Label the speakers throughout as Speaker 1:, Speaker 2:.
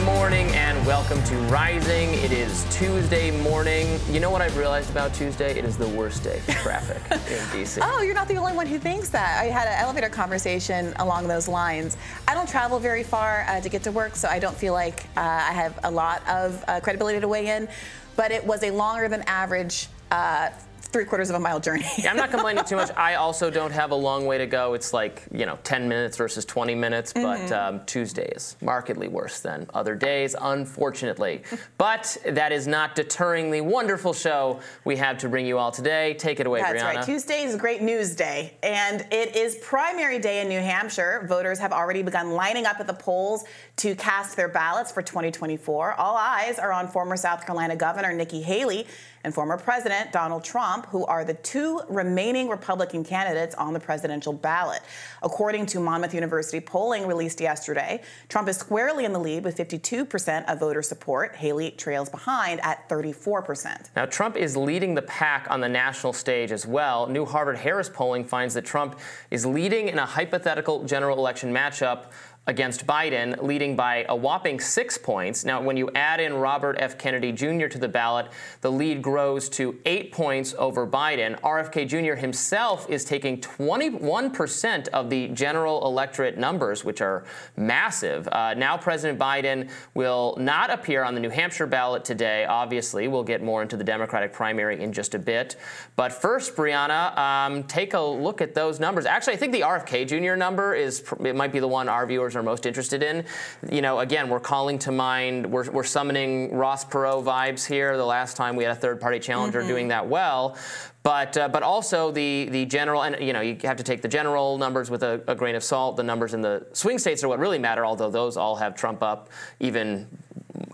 Speaker 1: morning and welcome to Rising. It is Tuesday morning. You know what I've realized about Tuesday? It is the worst day for traffic in DC.
Speaker 2: Oh, you're not the only one who thinks that. I had an elevator conversation along those lines. I don't travel very far uh, to get to work, so I don't feel like uh, I have a lot of uh, credibility to weigh in. But it was a longer than average uh, three quarters of a mile journey.
Speaker 1: yeah, I'm not complaining too much. I also don't have a long way to go. It's like, you know, 10 minutes versus 20 minutes, but mm-hmm. um, Tuesday is markedly worse than other days, unfortunately. but that is not deterring the wonderful show we have to bring you all today. Take it away,
Speaker 2: That's
Speaker 1: Brianna.
Speaker 2: right. Tuesday is great news day, and it is primary day in New Hampshire. Voters have already begun lining up at the polls to cast their ballots for 2024. All eyes are on former South Carolina Governor Nikki Haley and former President Donald Trump, who are the two remaining Republican candidates on the presidential ballot. According to Monmouth University polling released yesterday, Trump is squarely in the lead with 52% of voter support. Haley trails behind at 34%.
Speaker 1: Now, Trump is leading the pack on the national stage as well. New Harvard Harris polling finds that Trump is leading in a hypothetical general election matchup against Biden, leading by a whopping six points. Now, when you add in Robert F. Kennedy Jr. to the ballot, the lead grows to eight points over Biden. RFK Jr. himself is taking 21% of the general electorate numbers, which are massive. Uh, now, President Biden will not appear on the New Hampshire ballot today. Obviously, we'll get more into the Democratic primary in just a bit. But first, Brianna, um, take a look at those numbers. Actually, I think the RFK Jr. number is it might be the one our viewers are most interested in. You know, again, we're calling to mind, we're, we're summoning Ross Perot vibes here. The last time we had a third party challenger mm-hmm. doing that well. But, uh, but also the, the general, and you know, you have to take the general numbers with a, a, grain of salt. The numbers in the swing states are what really matter, although those all have Trump up even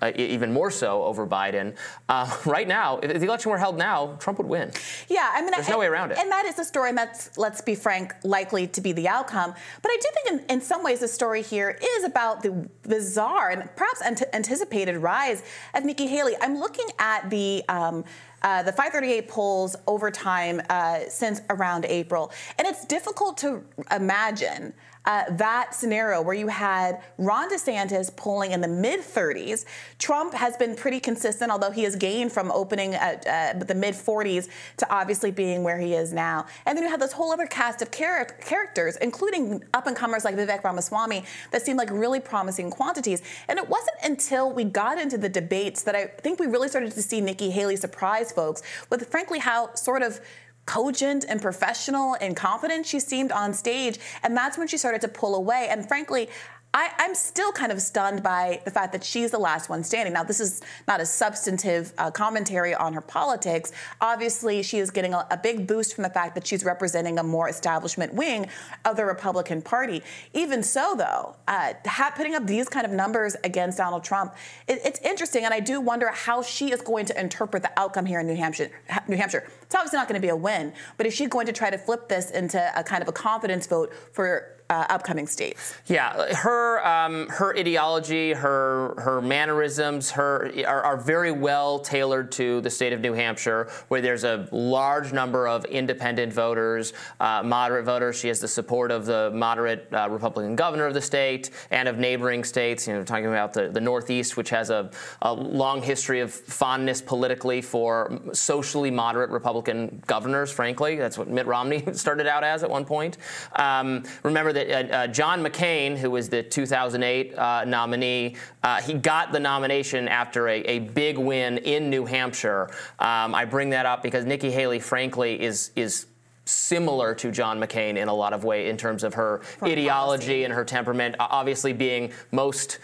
Speaker 1: uh, even more so over Biden. Uh, right now, if the election were held now, Trump would win.
Speaker 2: Yeah, I mean,
Speaker 1: there's
Speaker 2: I,
Speaker 1: no way around it.
Speaker 2: And that is a story, and that's, let's be frank, likely to be the outcome. But I do think, in, in some ways, the story here is about the bizarre and perhaps anticipated rise of Nikki Haley. I'm looking at the. Um, uh, the 538 polls over time uh, since around April. And it's difficult to imagine uh, that scenario where you had Ron DeSantis polling in the mid 30s. Trump has been pretty consistent, although he has gained from opening at uh, the mid 40s to obviously being where he is now. And then you have this whole other cast of char- characters, including up and comers like Vivek Ramaswamy, that seemed like really promising quantities. And it wasn't until we got into the debates that I think we really started to see Nikki Haley surprise folks with, frankly, how sort of cogent and professional and confident she seemed on stage. And that's when she started to pull away. And frankly, I, am still kind of stunned by the fact that she's the last one standing. Now, this is not a substantive uh, commentary on her politics. Obviously, she is getting a, a, big boost from the fact that she's representing a more establishment wing of the Republican Party. Even so, though, uh, putting up these kind of numbers against Donald Trump, it, it's interesting, and I do wonder how she is going to interpret the outcome here in New Hampshire. New Hampshire. It's obviously not going to be a win, but is she going to try to flip this into a kind of a confidence vote for uh, upcoming states.
Speaker 1: Yeah, her um, her ideology, her her mannerisms, her are, are, very well tailored to the state of New Hampshire, where there's a large number of independent voters, uh, moderate voters. She has the support of the moderate uh, Republican governor of the state and of neighboring states. You know, talking about the, the Northeast, which has a, a long history of fondness politically for socially moderate Republican governors. Frankly, that's what Mitt Romney started out as at one point. Um, remember that uh, uh, John McCain, who was the 2008 uh, nominee, uh, he got the nomination after a, a big win in New Hampshire. Um, I bring that up because Nikki Haley, frankly, is is similar to John McCain in a lot of way in terms of her ideology policy. and her temperament. Obviously, being most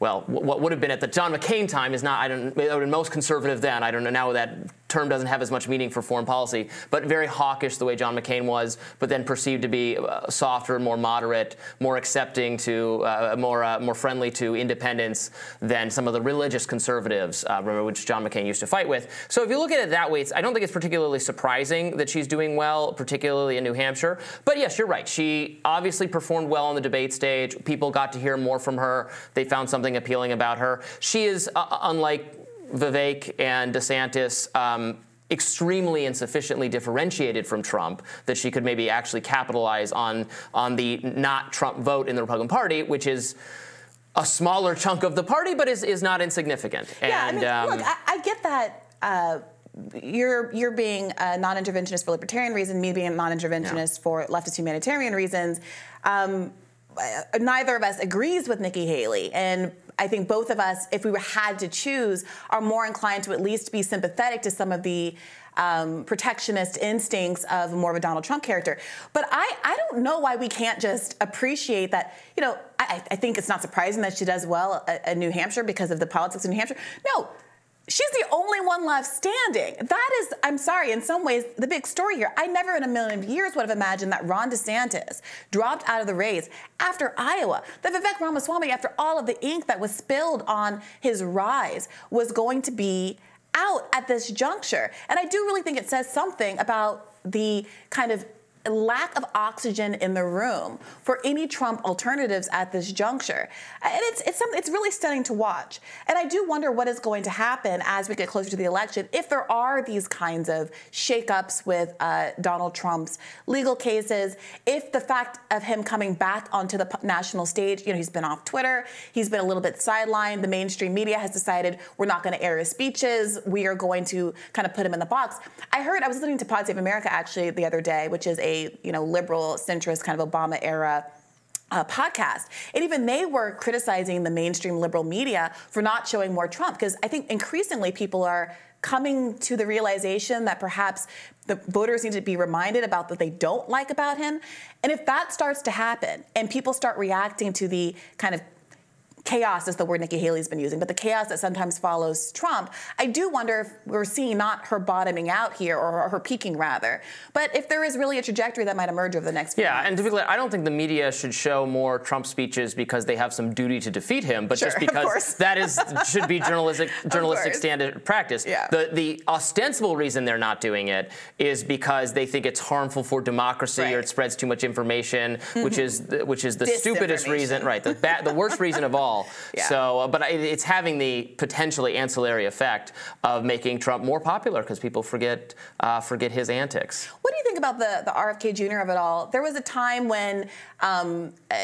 Speaker 1: well, what would have been at the John McCain time is not, I don't, it would have been most conservative then. I don't know now that term doesn't have as much meaning for foreign policy, but very hawkish the way John McCain was, but then perceived to be uh, softer, more moderate, more accepting to, uh, more uh, more friendly to independence than some of the religious conservatives, uh, which John McCain used to fight with. So if you look at it that way, I don't think it's particularly surprising that she's doing well, particularly in New Hampshire. But yes, you're right. She obviously performed well on the debate stage. People got to hear more from her. They found something appealing about her. She is, uh, unlike Vivek and DeSantis um, extremely insufficiently differentiated from Trump that she could maybe actually capitalize on on the not Trump vote in the Republican Party, which is a smaller chunk of the party, but is, is not insignificant.
Speaker 2: Yeah,
Speaker 1: and,
Speaker 2: I mean,
Speaker 1: um,
Speaker 2: look, I, I get that. Uh, you're you're being a non-interventionist for libertarian reasons, me being a non-interventionist
Speaker 1: Yeah.
Speaker 2: for leftist humanitarian reasons. Um, neither of us agrees with Nikki Haley, and I think both of us, if we had to choose, are more inclined to at least be sympathetic to some of the um, protectionist instincts of more of a Donald Trump character. But I, I don't know why we can't just appreciate that. You know, I, I think it's not surprising that she does well at New Hampshire because of the politics of New Hampshire. No, She's the only one left standing. That is, I'm sorry, in some ways, the big story here. I never in a million years would have imagined that Ron DeSantis dropped out of the race after Iowa. That Vivek Ramaswamy, after all of the ink that was spilled on his rise, was going to be out at this juncture. And I do really think it says something about the kind of lack of oxygen in the room for any Trump alternatives at this juncture. And it's it's something it's really stunning to watch. And I do wonder what is going to happen as we get closer to the election if there are these kinds of shakeups with uh, Donald Trump's legal cases, if the fact of him coming back onto the national stage, you know, he's been off Twitter, he's been a little bit sidelined, the mainstream media has decided we're not going to air his speeches, we are going to kind of put him in the box. I heard I was listening to Pod Save America actually the other day, which is a you know liberal centrist kind of Obama era uh, podcast. And even they were criticizing the mainstream liberal media for not showing more Trump because I think increasingly people are coming to the realization that perhaps the voters need to be reminded about what they don't like about him. And if that starts to happen and people start reacting to the kind of chaos is the word Nikki Haley's been using, but the chaos that sometimes follows Trump, I do wonder if we're seeing not her bottoming out here or her peaking rather, but if there is really a trajectory that might emerge over the next few
Speaker 1: Yeah,
Speaker 2: months.
Speaker 1: and to be clear, I don't think the media should show more Trump speeches because they have some duty to defeat him, but
Speaker 2: Sure,
Speaker 1: just because that is should be journalistic journalistic standard practice.
Speaker 2: Yeah.
Speaker 1: The the ostensible reason they're not doing it is because they think it's harmful for democracy or
Speaker 2: Right. Mm-hmm.
Speaker 1: it spreads too much information, which is the, which is the stupidest reason, right? The ba- the worst reason of all.
Speaker 2: Yeah.
Speaker 1: So, uh, but I, it's having the potentially ancillary effect of making Trump more popular because people forget uh, forget his antics.
Speaker 2: What do you think about the, the RFK Jr. of it all? There was a time when um, uh,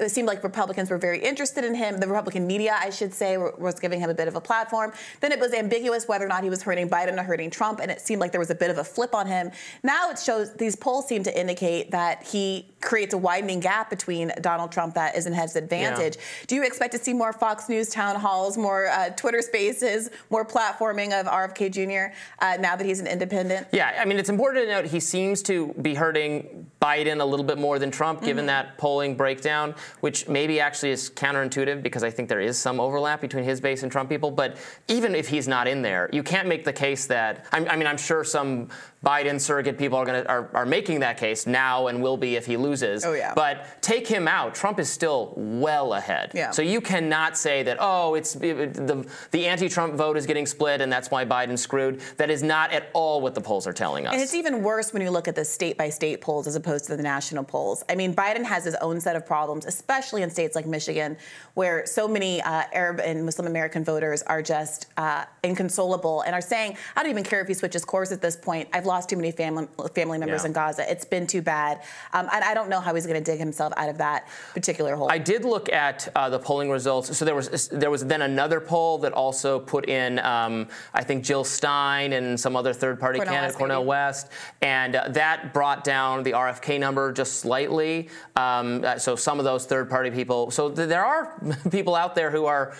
Speaker 2: it seemed like Republicans were very interested in him. The Republican media, I should say, were- was giving him a bit of a platform. Then it was ambiguous whether or not he was hurting Biden or hurting Trump, and it seemed like there was a bit of a flip on him. Now it shows these polls seem to indicate that he creates a widening gap between Donald Trump that is in his advantage. Do you expect to see more Fox News town halls, more uh, Twitter spaces, more platforming of RFK Jr. Uh, now that he's an independent?
Speaker 1: Yeah, I mean, it's important to note he seems to be hurting Biden a little bit more than Trump, given that polling breakdown, which maybe actually is counterintuitive because I think there is some overlap between his base and Trump people. But even if he's not in there, you can't make the case that. I I mean, I'm sure some Biden surrogate people are going to are, are making that case now and will be if he loses.
Speaker 2: Oh, yeah.
Speaker 1: But take him out, Trump is still well ahead.
Speaker 2: Yeah.
Speaker 1: So you cannot say that oh, it's the the anti-Trump vote is getting split and that's why Biden's screwed. That is not at all what the polls are telling us.
Speaker 2: And it's even worse when you look at the state by state polls as opposed to the national polls. I mean, Biden has his own set of problems, especially in states like Michigan, where so many uh, Arab and Muslim American voters are just uh, inconsolable and are saying, I don't even care if he switches course at this point. I've lost too many family, family members
Speaker 1: Yeah.
Speaker 2: in Gaza. It's been too bad. Um, and I don't know how he's going to dig himself out of that particular hole.
Speaker 1: I did look at uh, the polling results. So there was there was then another poll that also put in um, I think Jill Stein and some other third-party
Speaker 2: Cornel
Speaker 1: candidate
Speaker 2: West,
Speaker 1: Cornell
Speaker 2: maybe.
Speaker 1: West, and uh, that brought down the RFK number just slightly. Um, uh, so some of those third-party people. So th- there are people out there who are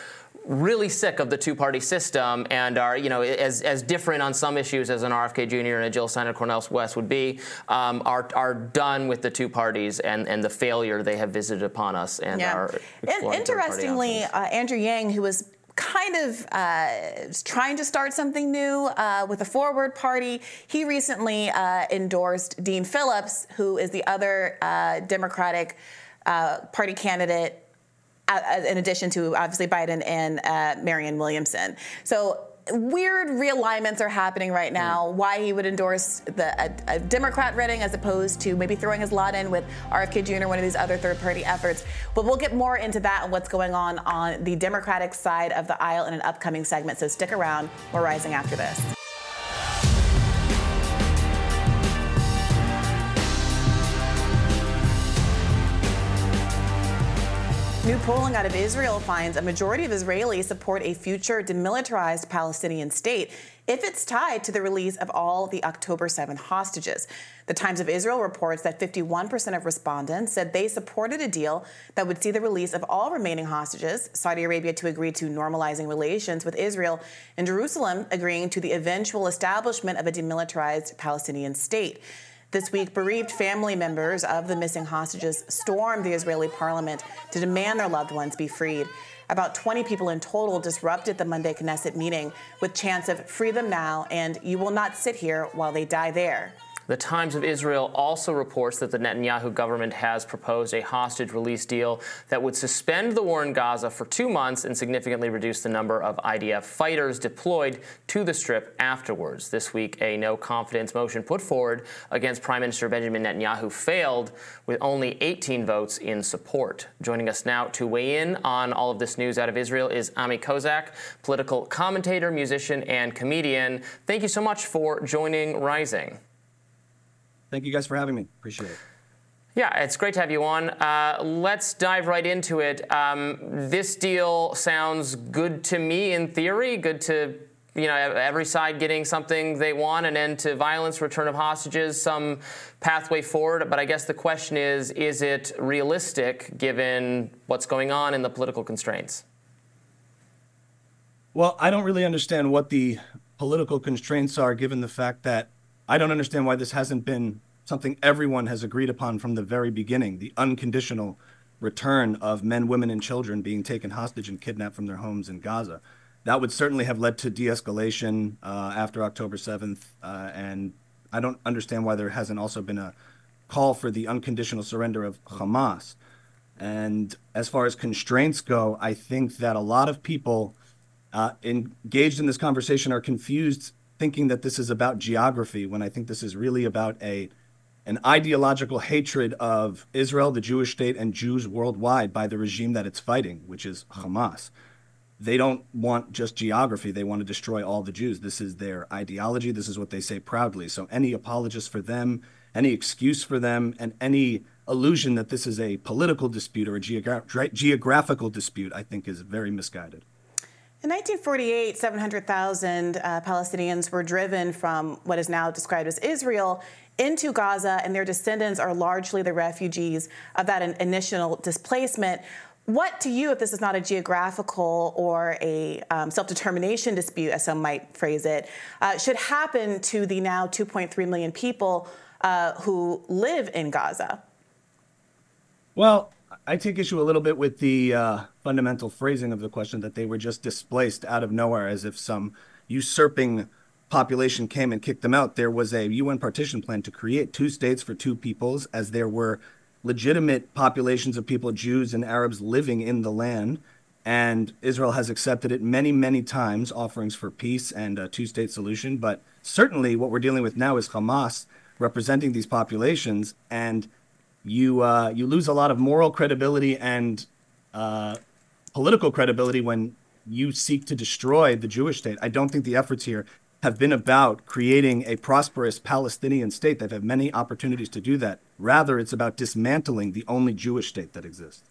Speaker 1: really sick of the two-party system and are, you know, as, as different on some issues as an RFK Jr. and a Jill Stein and Cornel West would be, um, are, are done with the two parties and, and the failure they have visited upon us and are
Speaker 2: And interestingly, uh, Andrew Yang, who was kind of uh, trying to start something new uh, with the Forward Party, he recently uh, endorsed Dean Phillips, who is the other uh, Democratic uh, Party candidate. In addition to obviously Biden and uh, Marianne Williamson, so weird realignments are happening right now. Why he would endorse the a, a Democrat running as opposed to maybe throwing his lot in with RFK Jr. one of these other third-party efforts. But we'll get more into that and what's going on on the Democratic side of the aisle in an upcoming segment. So stick around. We're rising after this. New polling out of Israel finds a majority of Israelis support a future demilitarized Palestinian state if it's tied to the release of all the October 7 hostages. The Times of Israel reports that 51% of respondents said they supported a deal that would see the release of all remaining hostages, Saudi Arabia to agree to normalizing relations with Israel, and Jerusalem agreeing to the eventual establishment of a demilitarized Palestinian state. This week, bereaved family members of the missing hostages stormed the Israeli parliament to demand their loved ones be freed. About 20 people in total disrupted the Monday Knesset meeting with chants of free them now and you will not sit here while they die there.
Speaker 1: The Times of Israel also reports that the Netanyahu government has proposed a hostage release deal that would suspend the war in Gaza for two months and significantly reduce the number of IDF fighters deployed to the Strip afterwards. This week, a no confidence motion put forward against Prime Minister Benjamin Netanyahu failed with only 18 votes in support. Joining us now to weigh in on all of this news out of Israel is Ami Kozak, political commentator, musician, and comedian. Thank you so much for joining Rising.
Speaker 3: Thank you guys for having me. Appreciate it.
Speaker 1: Yeah, it's great to have you on. Uh, let's dive right into it. Um, this deal sounds good to me in theory, good to you know every side getting something they want, an end to violence, return of hostages, some pathway forward. But I guess the question is: Is it realistic given what's going on in the political constraints?
Speaker 3: Well, I don't really understand what the political constraints are, given the fact that I don't understand why this hasn't been something everyone has agreed upon from the very beginning the unconditional return of men, women, and children being taken hostage and kidnapped from their homes in Gaza. That would certainly have led to de escalation uh, after October 7th. Uh, and I don't understand why there hasn't also been a call for the unconditional surrender of Hamas. And as far as constraints go, I think that a lot of people uh, engaged in this conversation are confused thinking that this is about geography when I think this is really about a an ideological hatred of Israel, the Jewish state, and Jews worldwide by the regime that it's fighting, which is Hamas. They don't want just geography, they want to destroy all the Jews. This is their ideology, this is what they say proudly. So, any apologist for them, any excuse for them, and any illusion that this is a political dispute or a geogra- geographical dispute, I think is very misguided.
Speaker 2: In 1948, 700,000 uh, Palestinians were driven from what is now described as Israel into Gaza, and their descendants are largely the refugees of that initial displacement. What to you, if this is not a geographical or a um, self determination dispute, as some might phrase it, uh, should happen to the now 2.3 million people uh, who live in Gaza?
Speaker 3: Well, I take issue a little bit with the uh, fundamental phrasing of the question that they were just displaced out of nowhere as if some usurping population came and kicked them out. There was a UN partition plan to create two states for two peoples, as there were legitimate populations of people, Jews and Arabs, living in the land. And Israel has accepted it many, many times, offerings for peace and a two state solution. But certainly what we're dealing with now is Hamas representing these populations. And you uh, you lose a lot of moral credibility and uh, political credibility when you seek to destroy the Jewish state. I don't think the efforts here have been about creating a prosperous Palestinian state. They've had many opportunities to do that. Rather, it's about dismantling the only Jewish state that exists.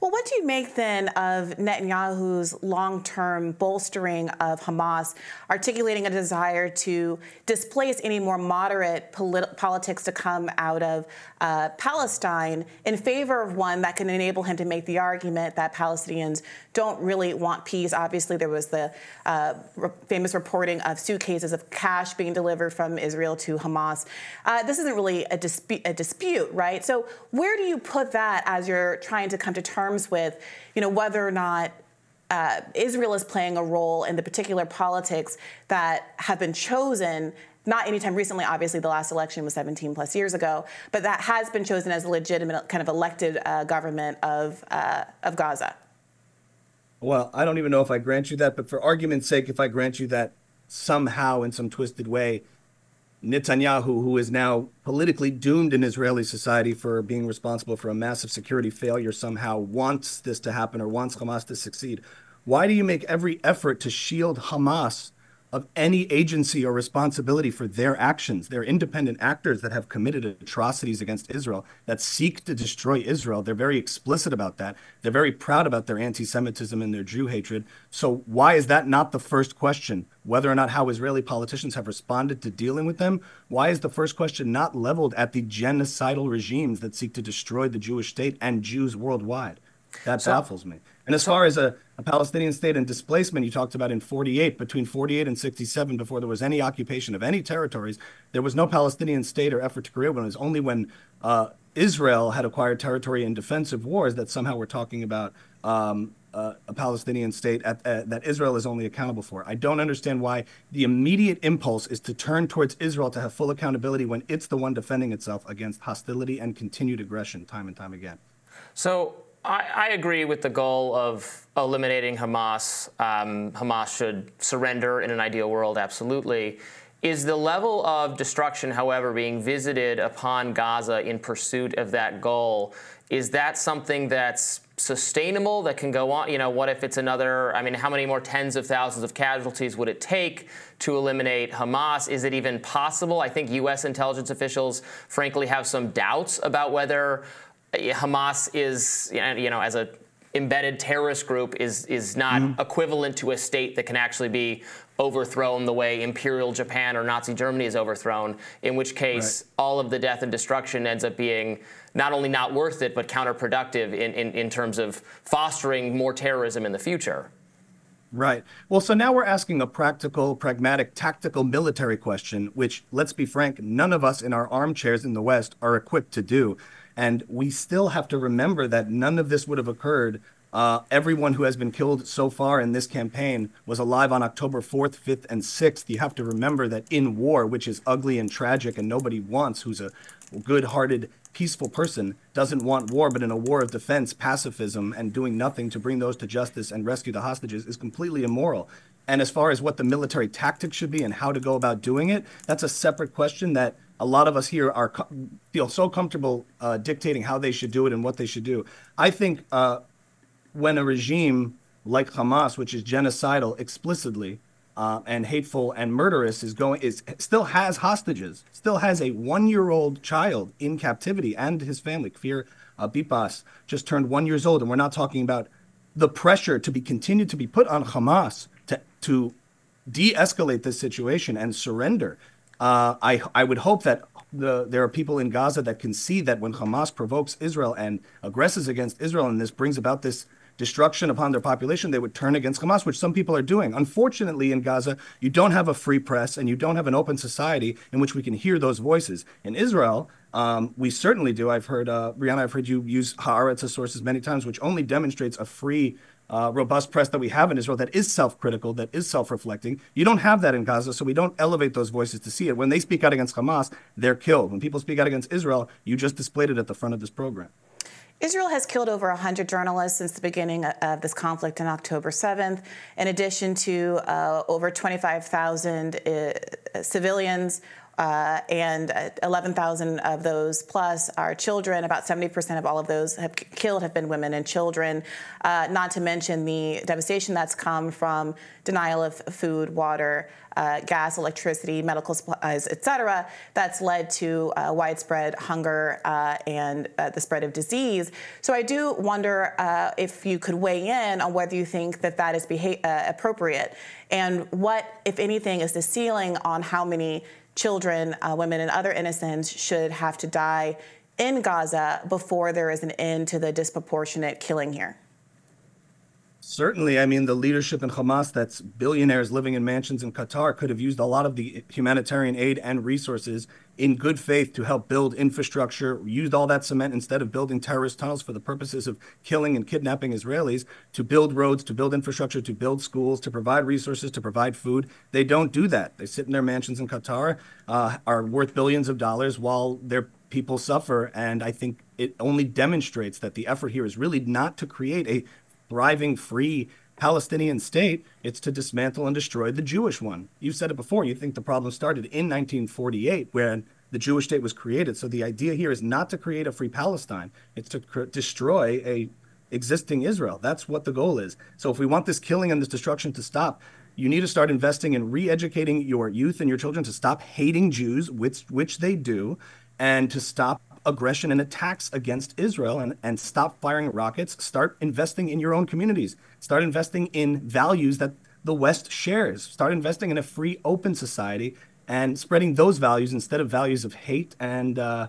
Speaker 2: Well, what do you make then of Netanyahu's long term bolstering of Hamas, articulating a desire to displace any more moderate polit- politics to come out of uh, Palestine in favor of one that can enable him to make the argument that Palestinians don't really want peace? Obviously, there was the uh, re- famous reporting of suitcases of cash being delivered from Israel to Hamas. Uh, this isn't really a, dispu- a dispute, right? So, where do you put that as you're trying to come to terms with, you know, whether or not uh, Israel is playing a role in the particular politics that have been chosen. Not anytime recently, obviously, the last election was 17 plus years ago, but that has been chosen as a legitimate kind of elected uh, government of, uh, of Gaza.
Speaker 3: Well, I don't even know if I grant you that, but for argument's sake, if I grant you that somehow in some twisted way, Netanyahu, who is now politically doomed in Israeli society for being responsible for a massive security failure, somehow wants this to happen or wants Hamas to succeed. Why do you make every effort to shield Hamas of any agency or responsibility for their actions. They're independent actors that have committed atrocities against Israel that seek to destroy Israel. They're very explicit about that. They're very proud about their anti Semitism and their Jew hatred. So, why is that not the first question? Whether or not how Israeli politicians have responded to dealing with them? Why is the first question not leveled at the genocidal regimes that seek to destroy the Jewish state and Jews worldwide? That so, baffles me. And as far as a, a, Palestinian state and displacement, you talked about in 48, between 48 and 67, before there was any occupation of any territories, there was no Palestinian state or effort to create one. It was only when uh, Israel had acquired territory in defensive wars that somehow we're talking about um, uh, a Palestinian state at, uh, that Israel is only accountable for. I don't understand why the immediate impulse is to turn towards Israel to have full accountability when it's the one defending itself against hostility and continued aggression time and time again.
Speaker 1: So I, I, agree with the goal of eliminating Hamas. Um, Hamas should surrender in an ideal world, absolutely. Is the level of destruction, however, being visited upon Gaza in pursuit of that goal, is that something that's sustainable that can go on? You know, what if it's another? I mean, how many more tens of thousands of casualties would it take to eliminate Hamas? Is it even possible? I think U.S. intelligence officials, frankly, have some doubts about whether Hamas is, you know, as a embedded terrorist group is is not mm-hmm. equivalent to a state that can actually be overthrown the way Imperial Japan or Nazi Germany is overthrown. In which case, right. all of the death and destruction ends up being not only not worth it but counterproductive in, in, in terms of fostering more terrorism in the future.
Speaker 3: Right. Well, so now we're asking a practical, pragmatic, tactical military question, which, let's be frank, none of us in our armchairs in the West are equipped to do. And we still have to remember that none of this would have occurred. Uh, everyone who has been killed so far in this campaign was alive on October 4th, 5th, and 6th. You have to remember that in war, which is ugly and tragic, and nobody wants, who's a good hearted, peaceful person, doesn't want war, but in a war of defense, pacifism, and doing nothing to bring those to justice and rescue the hostages is completely immoral. And as far as what the military tactics should be and how to go about doing it, that's a separate question that a lot of us here are feel so comfortable uh, dictating how they should do it and what they should do. I think uh, when a regime like Hamas, which is genocidal explicitly uh, and hateful and murderous, is going is still has hostages, still has a one-year-old child in captivity and his family. Kfir Bipas just turned one years old, and we're not talking about the pressure to be continued to be put on Hamas to to de-escalate this situation and surrender uh, I I would hope that the there are people in Gaza that can see that when Hamas provokes Israel and aggresses against Israel, and this brings about this destruction upon their population, they would turn against Hamas, which some people are doing. Unfortunately, in Gaza, you don't have a free press and you don't have an open society in which we can hear those voices. In Israel, um, we certainly do. I've heard, uh, Briahna, I've heard you use Haaretz as sources many times, which only demonstrates a free uh, robust press that we have in Israel that is self critical, that is self reflecting. You don't have that in Gaza, so we don't elevate those voices to see it. When they speak out against Hamas, they're killed. When people speak out against Israel, you just displayed it at the front of this program.
Speaker 2: Israel has killed over 100 journalists since the beginning of this conflict on October 7th, in addition to uh, over 25,000 uh, civilians uh, and uh, 11,000 of those plus are children. About 70% of all of those have killed have been women and children. Uh, not to mention the devastation that's come from denial of food, water, uh, gas, electricity, medical supplies, et cetera, that's led to uh, widespread hunger and the spread of disease. So I do wonder if you could weigh in on whether you think that that is beha- appropriate and what, if anything, is the ceiling on how many children, uh, women, and other innocents should have to die in Gaza before there is an end to the disproportionate killing here?
Speaker 3: Certainly. I mean, the leadership in Hamas that's billionaires living in mansions in Qatar could have used a lot of the humanitarian aid and resources in good faith to help build infrastructure, used all that cement instead of building terrorist tunnels for the purposes of killing and kidnapping Israelis, to build roads, to build infrastructure, to build schools, to provide resources, to provide food. They don't do that. They sit in their mansions in Qatar, uh, are worth billions of dollars while their people suffer. And I think it only demonstrates that the effort here is really not to create a thriving, free Palestinian state, it's to dismantle and destroy the Jewish one. You said it before. You think the problem started in 1948 when the Jewish state was created. So the idea here is not to create a free Palestine. It's to cr- destroy a existing Israel. That's what the goal is. So if we want this killing and this destruction to stop, You need to start investing in re-educating your youth and your children to stop hating Jews, which which they do, and to stop aggression and attacks against Israel and, and stop firing rockets. Start investing in your own communities. Start investing in values that the West shares. Start investing in a free, open society and spreading those values instead of values of hate and uh,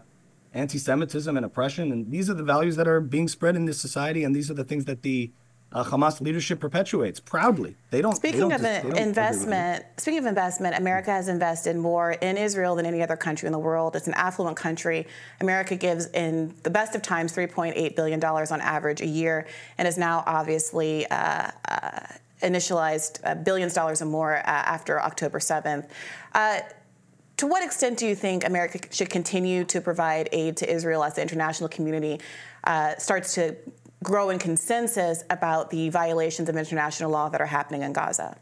Speaker 3: anti-Semitism and oppression. And these are the values that are being spread in this society, and these are the things that the uh, Hamas leadership perpetuates proudly. They don't.
Speaker 2: Speaking
Speaker 3: they
Speaker 2: don't
Speaker 3: of
Speaker 2: investment, speaking of investment, America has invested more in Israel than any other country in the world. It's an affluent country. America gives, in the best of times, 3.8 billion dollars on average a year, and is now obviously. Uh, uh, initialized uh, billions of dollars or more uh, after October 7th. Uh, to what extent do you think America should continue to provide aid to Israel as the international community uh, starts to grow in consensus about the violations of international law that are happening in Gaza?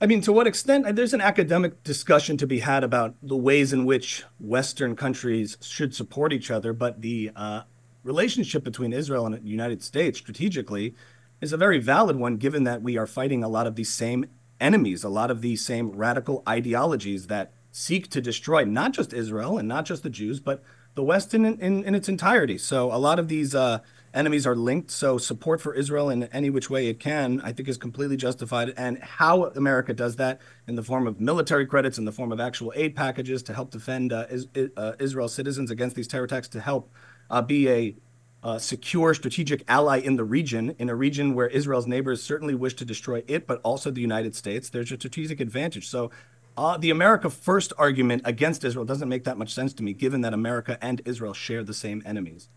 Speaker 3: I mean, to what extent? There's an academic discussion to be had about the ways in which Western countries should support each other, but the uh, relationship between Israel and the United States strategically is a very valid one, given that we are fighting a lot of these same enemies, a lot of these same radical ideologies that seek to destroy not just Israel and not just the Jews, but the West in, in, in its entirety. So a lot of these uh, enemies are linked. So support for Israel in any which way it can, I think, is completely justified. And how America does that in the form of military credits, in the form of actual aid packages to help defend uh, is, uh, Israel's citizens against these terror attacks, to help uh, be a uh, secure strategic ally in the region, in a region where Israel's neighbors certainly wish to destroy it, but also the United States. There's a strategic advantage. So uh, the America first argument against Israel doesn't make that much sense to me, given that America and Israel share the same enemies.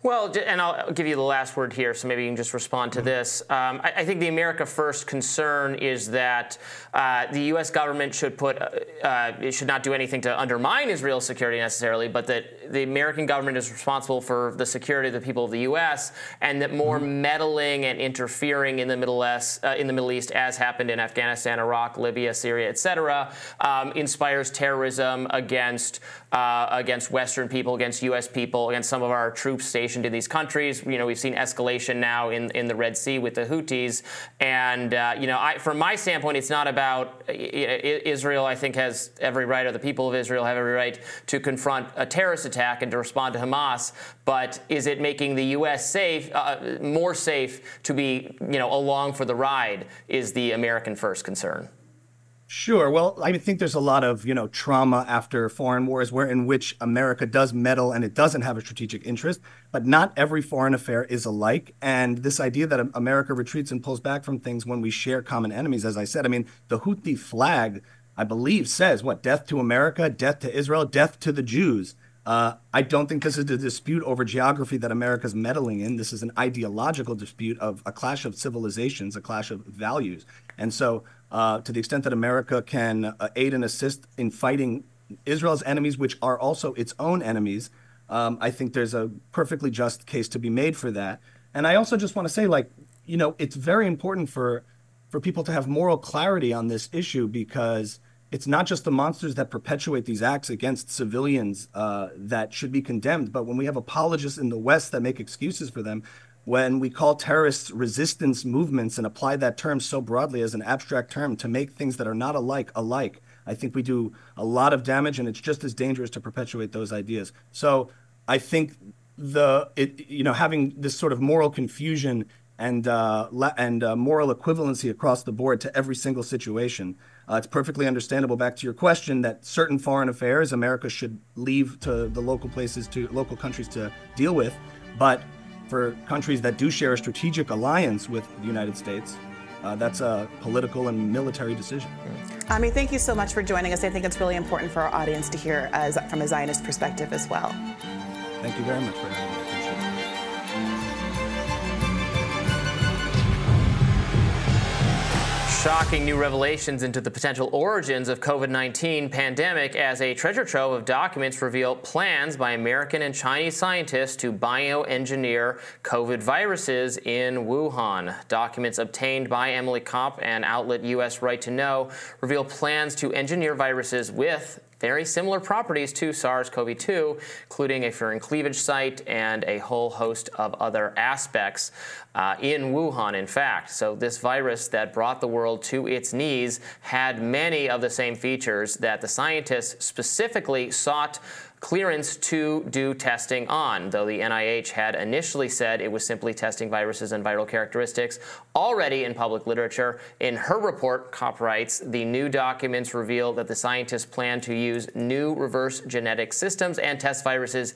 Speaker 1: Well, and I'll give you the last word here, so maybe you can just respond to this. Um, I, I, think the America First concern is that uh, the U.S. government should put, uh, uh, it should not do anything to undermine Israel's security necessarily, but that the American government is responsible for the security of the people of the U.S. and that more mm-hmm. meddling and interfering in the Middle East, uh, in the Middle East, as happened in Afghanistan, Iraq, Libya, Syria, etc., um, inspires terrorism against uh, against Western people, against U.S. people, against some of our troops stationed in these countries. You know, we've seen escalation now in, in the Red Sea with the Houthis. And, uh, you know, I, from my standpoint, it's not about Israel, I think, has every right, or the people of Israel have every right to confront a terrorist attack and to respond to Hamas. But is it making the U.S. safe, uh, more safe to be, you know, along for the ride is the American first concern.
Speaker 3: Sure. Well, I think there's a lot of you know trauma after foreign wars, where in which America does meddle and it doesn't have a strategic interest. But not every foreign affair is alike. And this idea that America retreats and pulls back from things when we share common enemies, as I said, I mean, the Houthi flag, I believe, says what: death to America, death to Israel, death to the Jews. Uh, I don't think this is a dispute over geography that America's meddling in. This is an ideological dispute of a clash of civilizations, a clash of values. And so uh, to the extent that America can uh, aid and assist in fighting Israel's enemies, which are also its own enemies, um, I think there's a perfectly just case to be made for that. And I also just want to say, like, you know, it's very important for for people to have moral clarity on this issue because it's not just the monsters that perpetuate these acts against civilians uh, that should be condemned, but when we have apologists in the West that make excuses for them, when we call terrorists resistance movements and apply that term so broadly as an abstract term to make things that are not alike alike, I think we do a lot of damage, and it's just as dangerous to perpetuate those ideas. So I think the it, you know having this sort of moral confusion and uh, and uh, moral equivalency across the board to every single situation. Uh, it's perfectly understandable. Back to your question, that certain foreign affairs America should leave to the local places to local countries to deal with, but for countries that do share a strategic alliance with the United States, uh, that's a political and military decision.
Speaker 2: Ami, thank you so much for joining us. I think it's really important for our audience to hear as, from a Zionist perspective as well.
Speaker 3: Thank you very much for having me.
Speaker 1: Shocking new revelations into the potential origins of COVID-19 pandemic as a treasure trove of documents reveal plans by American and Chinese scientists to bioengineer COVID viruses in Wuhan. Documents obtained by Emily Kopp and outlet U.S. Right to Know reveal plans to engineer viruses with very similar properties to SARS-CoV-2, including a furin cleavage site and a whole host of other aspects uh, in Wuhan, in fact. So this virus that brought the world to its knees had many of the same features that the scientists specifically sought clearance to do testing on, though the NIH had initially said it was simply testing viruses and viral characteristics. Already in public literature, in her report, COP writes, the new documents reveal that the scientists plan to use new reverse genetic systems and test viruses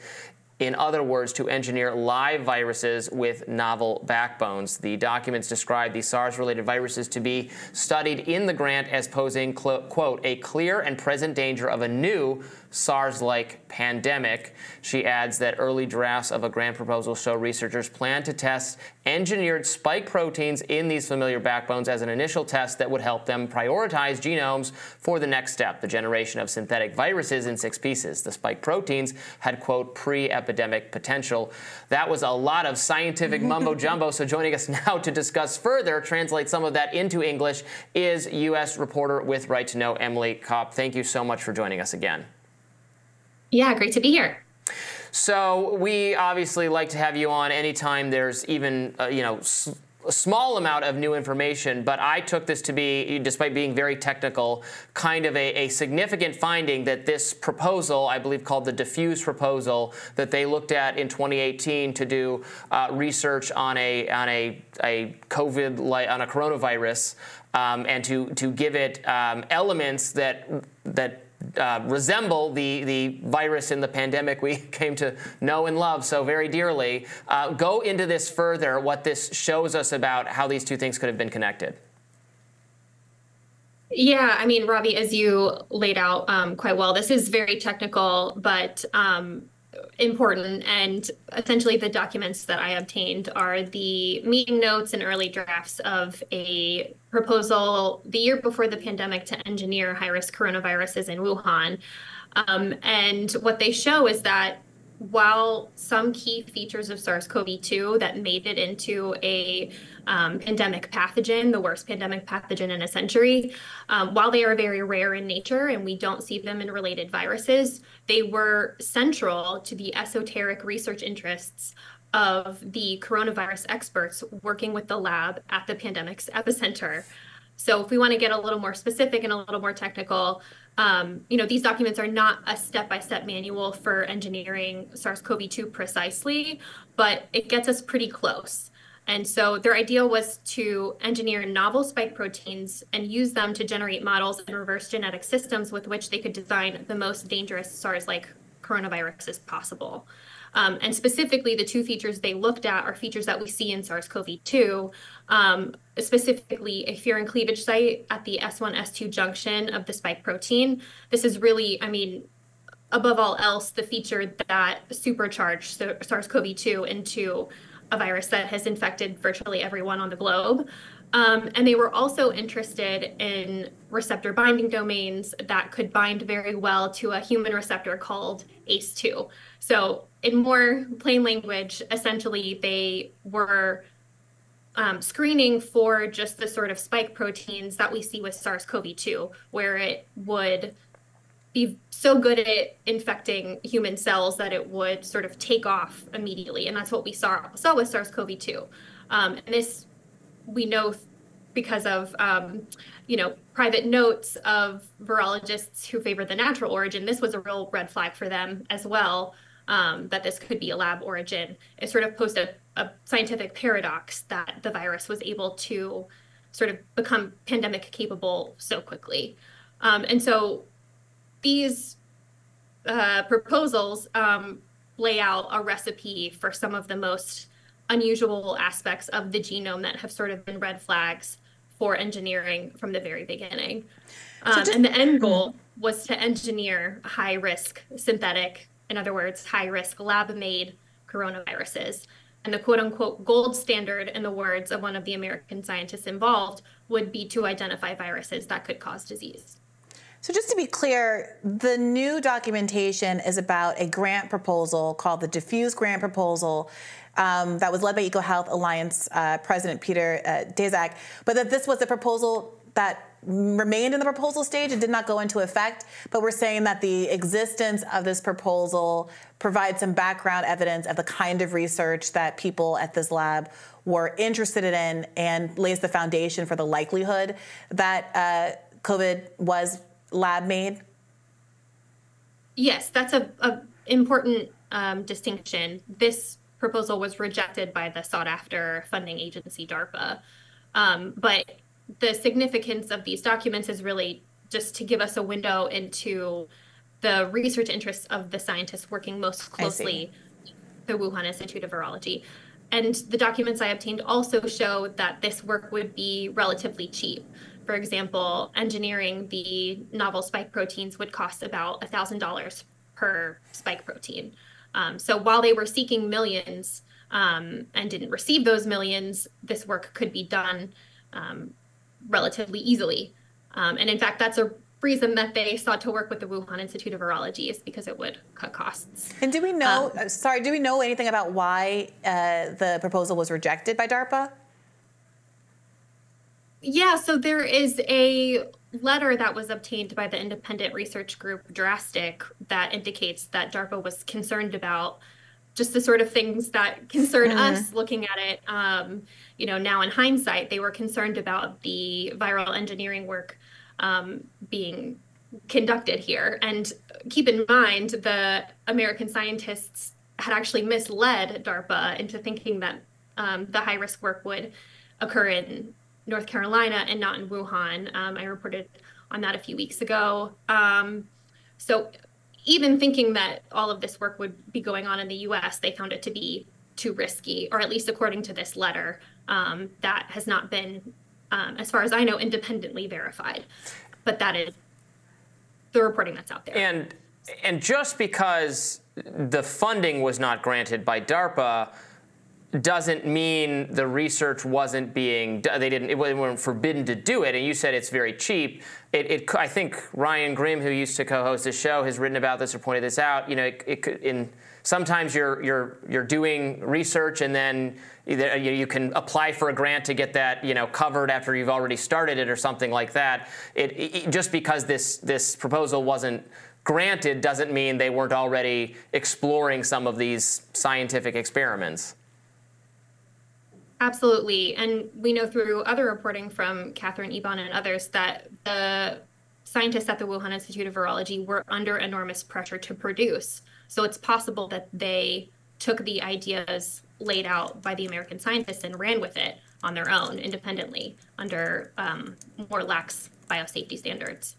Speaker 1: in other words, to engineer live viruses with novel backbones. The documents describe the SARS related viruses to be studied in the grant as posing, quote, a clear and present danger of a new SARS like pandemic. She adds that early drafts of a grant proposal show researchers plan to test engineered spike proteins in these familiar backbones as an initial test that would help them prioritize genomes for the next step, the generation of synthetic viruses in six pieces. The spike proteins had, quote, pre epidemic potential. That was a lot of scientific mumbo jumbo. So joining us now to discuss further, translate some of that into English, is U.S. reporter with Right to Know, Emily Kopp. Thank you so much for joining us again.
Speaker 4: Yeah, great to be here.
Speaker 1: So we obviously like to have you on anytime there's even uh, you know a small amount of new information, but I took this to be, despite being very technical, kind of a, a, significant finding that this proposal, I believe called the diffuse proposal, that they looked at in 2018 to do uh, research on a on a, a COVID on a coronavirus, um, and to to give it um, elements that that uh, resemble the, the virus in the pandemic we came to know and love so very dearly. Uh, go into this further, what this shows us about how these two things could have been connected.
Speaker 4: Yeah, I mean, Robbie, as you laid out um, quite well, this is very technical, but um, important. And essentially, the documents that I obtained are the meeting notes and early drafts of a proposal the year before the pandemic to engineer high risk coronaviruses in Wuhan. Um, and what they show is that while some key features of SARS CoV 2 that made it into a um, pandemic pathogen, the worst pandemic pathogen in a century. Um, while they are very rare in nature and we don't see them in related viruses, they were central to the esoteric research interests of the coronavirus experts working with the lab at the pandemic's epicenter. So, if we want to get a little more specific and a little more technical, um, you know, these documents are not a step-by-step manual for engineering SARS-CoV-2 precisely, but it gets us pretty close. And so their idea was to engineer novel spike proteins and use them to generate models and reverse genetic systems with which they could design the most dangerous SARS like coronaviruses possible. Um, and specifically, the two features they looked at are features that we see in SARS CoV 2, um, specifically a furin cleavage site at the S1 S2 junction of the spike protein. This is really, I mean, above all else, the feature that supercharged SARS CoV 2 into a virus that has infected virtually everyone on the globe. Um, and they were also interested in receptor binding domains that could bind very well to a human receptor called ACE2. So, in more plain language, essentially, they were um, screening for just the sort of spike proteins that we see with SARS CoV 2, where it would be so good at infecting human cells that it would sort of take off immediately. And that's what we saw, saw with SARS CoV 2. Um, and this we know because of um, you know private notes of virologists who favor the natural origin this was a real red flag for them as well um, that this could be a lab origin it sort of posed a, a, scientific paradox that the virus was able to sort of become pandemic capable so quickly um, and so these uh, proposals um, lay out a recipe for some of the most unusual aspects of the genome that have sort of been red flags for engineering from the very beginning. Um, so just, and the end goal was to engineer high risk synthetic, in other words, high risk lab made coronaviruses. And the quote unquote gold standard, in the words of one of the American scientists involved, would be to identify viruses that could cause disease.
Speaker 2: So, just to be clear, the new documentation is about a grant proposal called the Diffuse Grant Proposal um, that was led by EcoHealth Alliance uh, President Peter uh, but that this was a proposal that remained in the proposal stage. It did not go into effect, but we're saying that the existence of this proposal provides some background evidence of the kind of research that people at this lab were interested in and lays the foundation for the likelihood that uh, COVID was lab made?
Speaker 4: Yes, that's a, a important um, distinction. This proposal was rejected by the sought after funding agency DARPA. Um, but the significance of these documents is really just to give us a window into the research interests of the scientists working most closely the Wuhan Institute of Virology. And the documents I obtained also show that this work would be relatively cheap. For example, engineering the novel spike proteins would cost about $1,000 per spike protein. Um, so while they were seeking millions um, and didn't receive those millions, this work could be done um, relatively easily. Um, and in fact, that's a reason that they sought to work with the Wuhan Institute of Virology is because it would cut costs.
Speaker 2: And do we know, um, sorry, do we know anything about why uh, the proposal was rejected by DARPA?
Speaker 4: Yeah, so there is a letter that was obtained by the independent research group Drastic that indicates that DARPA was concerned about just the sort of things that concern mm-hmm. us looking at it. Um, you know, now in hindsight, they were concerned about the viral engineering work um, being conducted here. And keep in mind, the American scientists had actually misled DARPA into thinking that um, the high risk work would occur in North Carolina and not in Wuhan. Um, I reported on that a few weeks ago. Um, so even thinking that all of this work would be going on in the US, they found it to be too risky, or at least according to this letter, um, that has not been, um, as far as I know, independently verified. But that is the reporting that's out there.
Speaker 1: And and just because the funding was not granted by DARPA doesn't mean the research wasn't being they didn't it wasn't forbidden to do it and you said it's very cheap. It, it i think ryan grim who used to co-host this show has written about this or pointed this out. You know it, it in sometimes you're you're you're doing research and then either uh, you, you can apply for a grant to get that you know covered after you've already started it or something like that. It, it just because this this proposal wasn't granted doesn't mean they weren't already exploring some of these scientific experiments
Speaker 4: Absolutely. And we know through other reporting from Catherine Eban and others that the scientists at the Wuhan Institute of Virology were under enormous pressure to produce. So it's possible that they took the ideas laid out by the American scientists and ran with it on their own independently under um, more lax biosafety standards.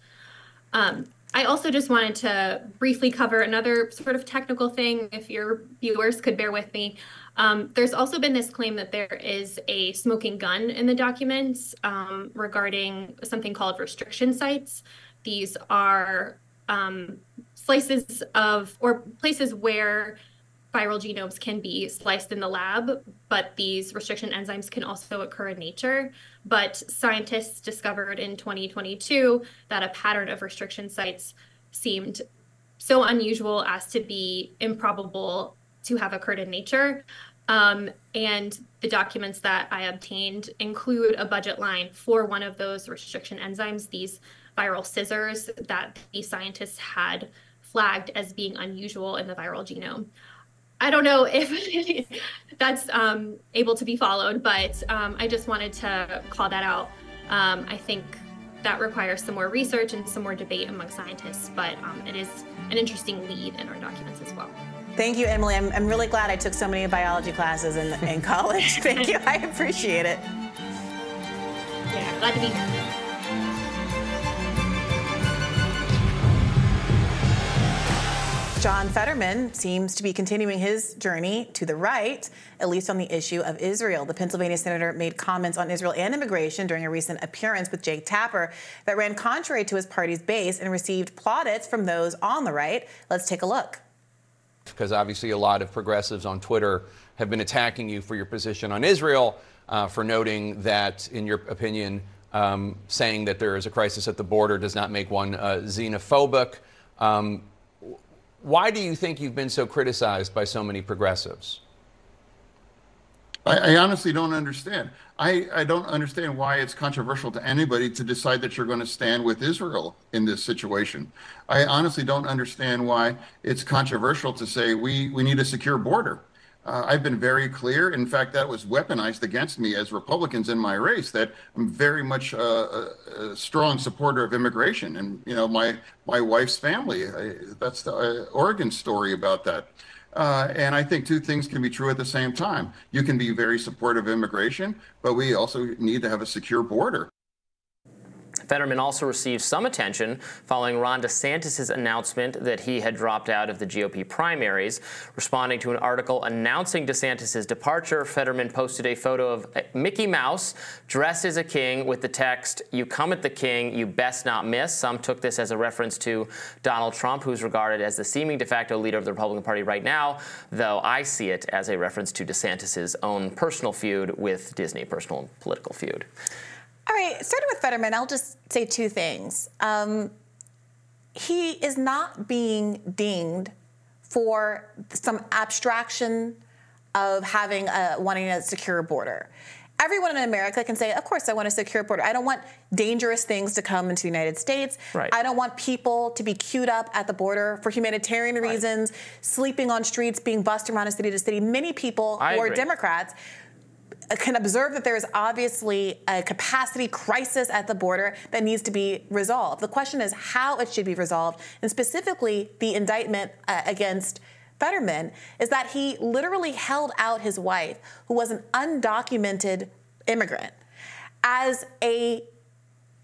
Speaker 4: Um, I also just wanted to briefly cover another sort of technical thing, if your viewers could bear with me. Um, there's also been this claim that there is a smoking gun in the documents um, regarding something called restriction sites. These are um, slices of, or places where viral genomes can be sliced in the lab, but these restriction enzymes can also occur in nature. But scientists discovered in 2022 that a pattern of restriction sites seemed so unusual as to be improbable to have occurred in nature. Um, and the documents that I obtained include a budget line for one of those restriction enzymes, these viral scissors that the scientists had flagged as being unusual in the viral genome. I don't know if that's um, able to be followed, but um, I just wanted to call that out. Um, I think that requires some more research and some more debate among scientists, but um, it is an interesting lead in our documents as well.
Speaker 2: Thank you, Emily. I'm, I'm really glad I took so many biology classes in, in college. Thank you. I appreciate it.
Speaker 4: Yeah, glad to be here.
Speaker 2: John Fetterman seems to be continuing his journey to the right, at least on the issue of Israel. The Pennsylvania senator made comments on Israel and immigration during a recent appearance with Jake Tapper that ran contrary to his party's base and received plaudits from those on the right. Let's take a look.
Speaker 5: Because obviously, a lot of progressives on Twitter have been attacking you for your position on Israel, uh, for noting that, in your opinion, um, saying that there is a crisis at the border does not make one uh, xenophobic. Um, why do you think you've been so criticized by so many progressives?
Speaker 6: I, I honestly don't understand. I, I don't understand why it's controversial to anybody to decide that you're going to stand with Israel in this situation. I honestly don't understand why it's controversial to say we, we need a secure border. Uh, I've been very clear. In fact, that was weaponized against me as Republicans in my race. That I'm very much a, a, strong supporter of immigration, and you know my my wife's family. I, that's the uh, Oregon story about that. Uh, and I think two things can be true at the same time. You can be very supportive of immigration, but we also need to have a secure border.
Speaker 1: Fetterman also received some attention following Ron DeSantis' announcement that he had dropped out of the GOP primaries. Responding to an article announcing DeSantis' departure, Fetterman posted a photo of eh, Mickey Mouse dressed as a king with the text, You come at the king, you best not miss. Some took this as a reference to Donald Trump, who's regarded as the seeming de facto leader of the Republican Party right now, though I see it as a reference to DeSantis' own personal feud with Disney, personal political feud.
Speaker 2: All right, starting with Fetterman, I'll just say two things. Um, he is not being dinged for some abstraction of having a, wanting a secure border. Everyone in America can say, of course, I want a secure border. I don't want dangerous things to come into the United States.
Speaker 1: Right.
Speaker 2: I don't want people to be queued up at the border for humanitarian right. reasons, sleeping on streets, being bussed around a city to city. Many people
Speaker 1: I
Speaker 2: who
Speaker 1: agree.
Speaker 2: are Democrats can observe that there is obviously a capacity crisis at the border that needs to be resolved. The question is how it should be resolved, and specifically the indictment uh, against Fetterman is that he literally held out his wife, who was an undocumented immigrant, as a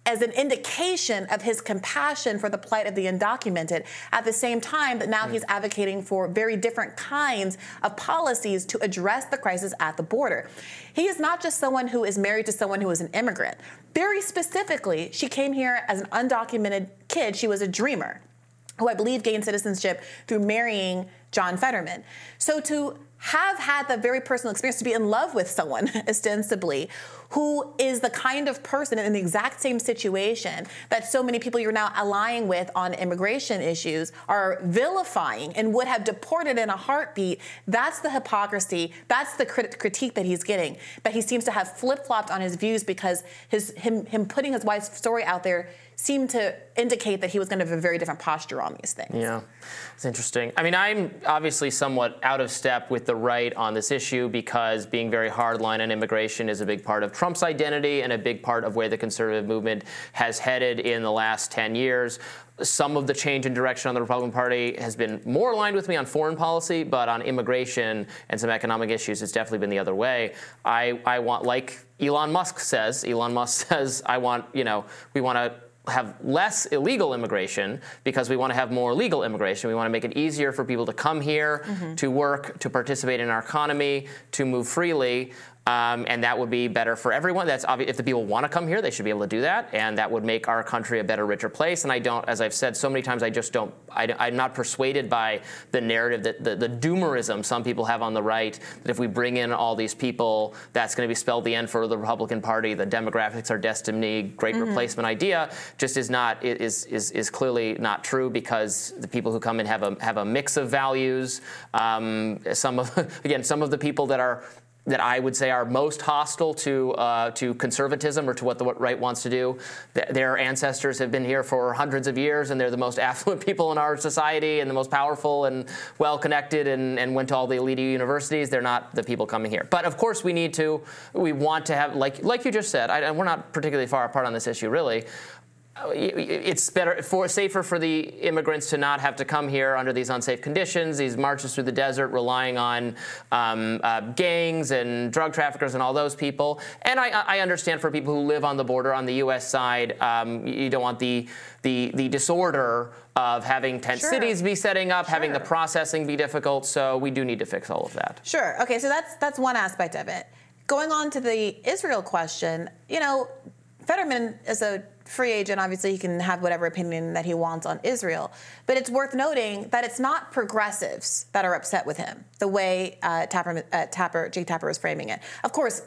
Speaker 2: as an indication of his compassion for the plight of the undocumented at the same time that now mm. he's advocating for very different kinds of policies to address the crisis at the border. He is not just someone who is married to someone who is an immigrant. Very specifically, she came here as an undocumented kid. She was a dreamer who I believe gained citizenship through marrying John Fetterman. So to have had the very personal experience to be in love with someone, ostensibly, who is the kind of person in the exact same situation that so many people you're now allying with on immigration issues are vilifying and would have deported in a heartbeat. That's the hypocrisy. That's the crit- critique that he's getting. That he seems to have flip flopped on his views because his him him putting his wife's story out there seemed to indicate that he was going to have a very different posture on these things.
Speaker 1: Yeah, it's interesting. I mean, I'm obviously somewhat out of step with the right on this issue because being very hardline on immigration is a big part of Trump's identity and a big part of where the conservative movement has headed in the last 10 years. Some of the change in direction on the Republican Party has been more aligned with me on foreign policy, but on immigration and some economic issues, it's definitely been the other way. I, I want, like Elon Musk says, Elon Musk says, I want, you know, we want to have less illegal immigration because we want to have more legal immigration. We want to make it easier for people to come here, mm-hmm. to work, to participate in our economy, to move freely. Um, and that would be better for everyone. That's obvious. If the people want to come here, they should be able to do that, and that would make our country a better, richer place. And I don't, as I've said so many times, I just don't. I, am not persuaded by the narrative that the, the, doomerism some people have on the right that if we bring in all these people, that's going to be spelled the end for the Republican Party. The demographics are destiny, great mm-hmm. replacement idea, just is not is is is clearly not true because the people who come in have a have a mix of values. Um, some of again, some of the people that are that I would say are most hostile to uh, to conservatism or to what the right wants to do. Th- their ancestors have been here for hundreds of years, and they're the most affluent people in our society and the most powerful and well connected, and, and went to all the elite universities. They're not the people coming here. But of course, we need to. We want to have like like you just said. I, and we're not particularly far apart on this issue, really it's better for safer for the immigrants to not have to come here under these unsafe conditions, these marches through the desert, relying on um, uh, gangs and drug traffickers and all those people. And I, I, understand for people who live on the border on the U.S. side, um, you don't want the the the disorder of having tent sure. cities be setting up, sure. having the processing be difficult. So we do need to fix all of that.
Speaker 2: Sure. Okay. So that's that's one aspect of it. Going on to the Israel question, you know, Fetterman is a free agent, obviously he can have whatever opinion that he wants on Israel. But it's worth noting that it's not progressives that are upset with him, the way uh, Tapper, uh, Tapper, Jake Tapper is framing it. Of course,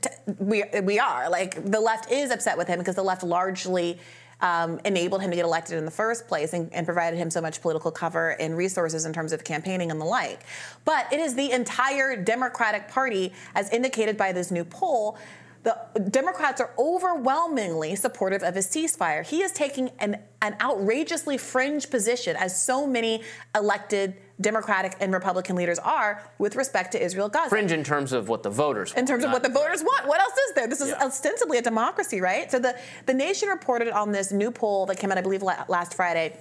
Speaker 2: t- we, we are. Like, the left is upset with him because the left largely um, enabled him to get elected in the first place and, and provided him so much political cover and resources in terms of campaigning and the like. But it is the entire Democratic Party, as indicated by this new poll, the Democrats are overwhelmingly supportive of a ceasefire. He is taking an, an outrageously fringe position, as so many elected Democratic and Republican leaders are with respect to Israel Gaza.
Speaker 1: Fringe in terms of what the voters
Speaker 2: In terms of what the voters want. What else is there? This is
Speaker 1: Yeah.
Speaker 2: ostensibly a democracy, right? So the, the Nation reported on this new poll that came out, I believe, last Friday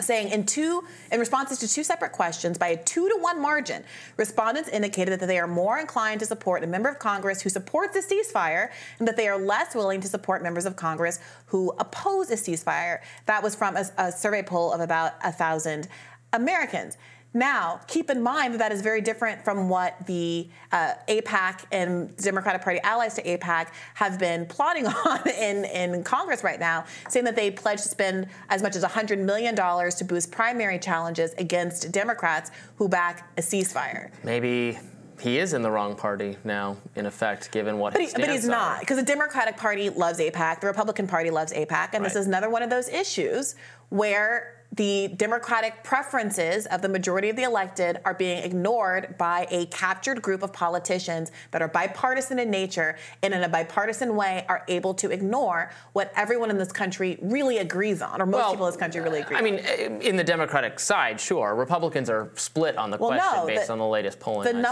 Speaker 2: saying in two in responses to two separate questions by a two to one margin respondents indicated that they are more inclined to support a member of congress who supports a ceasefire and that they are less willing to support members of congress who oppose a ceasefire. That was from a, a survey poll of about a thousand americans now, keep in mind that that is very different from what the uh, APAC and Democratic Party allies to APAC have been plotting on in, in Congress right now, saying that they pledge to spend as much as $100 million to boost primary challenges against Democrats who back a ceasefire.
Speaker 1: Maybe he is in the wrong party now, in effect, given what
Speaker 2: But, he, but he's
Speaker 1: are.
Speaker 2: not, because the Democratic Party loves APAC, the Republican Party loves APAC, and this is another one of those issues where the democratic preferences of the majority of the elected are being ignored by a captured group of politicians that are bipartisan in nature and in a bipartisan way are able to ignore what everyone in this country really agrees on or most
Speaker 1: Well,
Speaker 2: people in this country really agree on.
Speaker 1: I
Speaker 2: on.
Speaker 1: mean, in the Democratic side, sure. Republicans are split on the
Speaker 2: Well,
Speaker 1: question
Speaker 2: no,
Speaker 1: based
Speaker 2: the-
Speaker 1: on the latest polling.
Speaker 2: the
Speaker 1: I saw.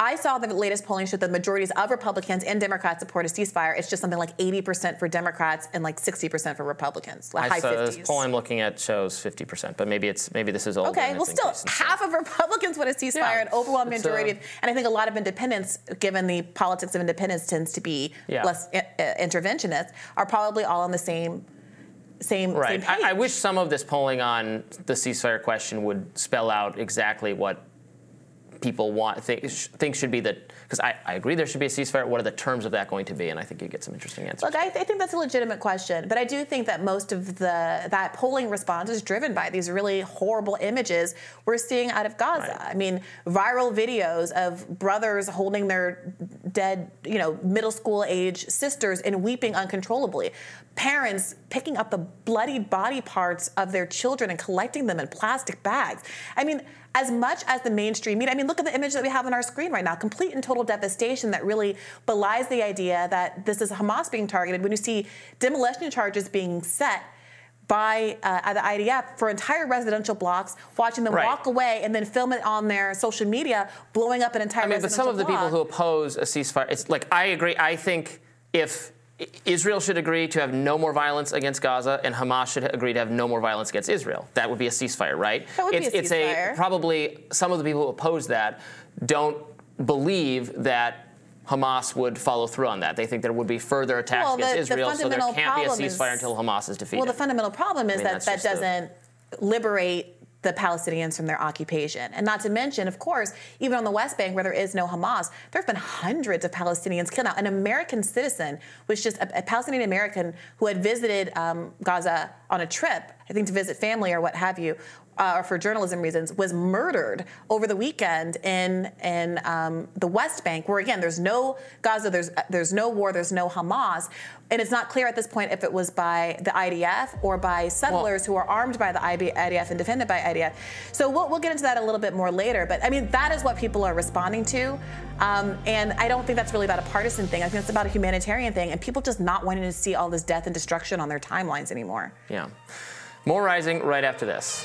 Speaker 2: I saw the latest polling showed that majorities of Republicans and Democrats support a ceasefire. It's just something like 80% for Democrats and like 60% for Republicans, like
Speaker 1: I
Speaker 2: high
Speaker 1: saw
Speaker 2: 50s.
Speaker 1: this poll I'm looking at shows 50%, but maybe it's maybe this is old.
Speaker 2: Okay, well, still, half of Republicans want a ceasefire,
Speaker 1: Yeah,
Speaker 2: an overwhelming
Speaker 1: it's,
Speaker 2: majority,
Speaker 1: uh,
Speaker 2: of, and I think a lot of independents, given the politics of independence tends to be
Speaker 1: Yeah.
Speaker 2: less uh, uh, interventionist, are probably all on the same same
Speaker 1: Right.
Speaker 2: same page.
Speaker 1: I, I wish some of this polling on the ceasefire question would spell out exactly what people want think, sh- think should be the because I, I agree there should be a ceasefire. What are the terms of that going to be? And I think you get some interesting answers.
Speaker 2: Look, I, I think that's a legitimate question, but I do think that most of the that polling response is driven by these really horrible images we're seeing out of Gaza.
Speaker 1: Right.
Speaker 2: I mean, viral videos of brothers holding their dead, you know, middle school age sisters and weeping uncontrollably. Parents picking up the bloodied body parts of their children and collecting them in plastic bags. I mean, as much as the mainstream media, I mean, look at the image that we have on our screen right now complete and total devastation that really belies the idea that this is Hamas being targeted when you see demolition charges being set by uh, the IDF for entire residential blocks, watching them
Speaker 1: Right.
Speaker 2: walk away and then film it on their social media, blowing up an entire
Speaker 1: I mean, but some of the people who oppose a ceasefire, it's like I agree. I think if Israel should agree to have no more violence against Gaza, and Hamas should agree to have no more violence against Israel. That would be a ceasefire, right?
Speaker 2: That would be
Speaker 1: it's
Speaker 2: a
Speaker 1: it's
Speaker 2: ceasefire.
Speaker 1: a probably some of the people who oppose that don't believe that Hamas would follow through on that. They think there would be further attacks
Speaker 2: Well,
Speaker 1: against
Speaker 2: the- the
Speaker 1: Israel, so there can't be a
Speaker 2: problem is-
Speaker 1: ceasefire until Hamas is defeated.
Speaker 2: Well, the fundamental problem is
Speaker 1: mean,
Speaker 2: that that doesn't liberate the Palestinians from their occupation. And not to mention, of course, even on the West Bank where there is no Hamas, there have been hundreds of Palestinians killed. Now, an American citizen was just a, a Palestinian American who had visited um, Gaza on a trip, I think to visit family or what have you. Uh, or for journalism reasons, was murdered over the weekend in in um, the West Bank, where again there's no Gaza, there's there's no war, there's no Hamas, and it's not clear at this point if it was by the IDF or by settlers who are armed by the IDF and defended by IDF. So we'll, we'll get into that a little bit more later. But I mean that is what people are responding to, um, and I don't think that's really about a partisan thing. I think it's about a humanitarian thing, and people just not wanting to see all this death and destruction on their timelines anymore.
Speaker 1: yeah. More rising right after this.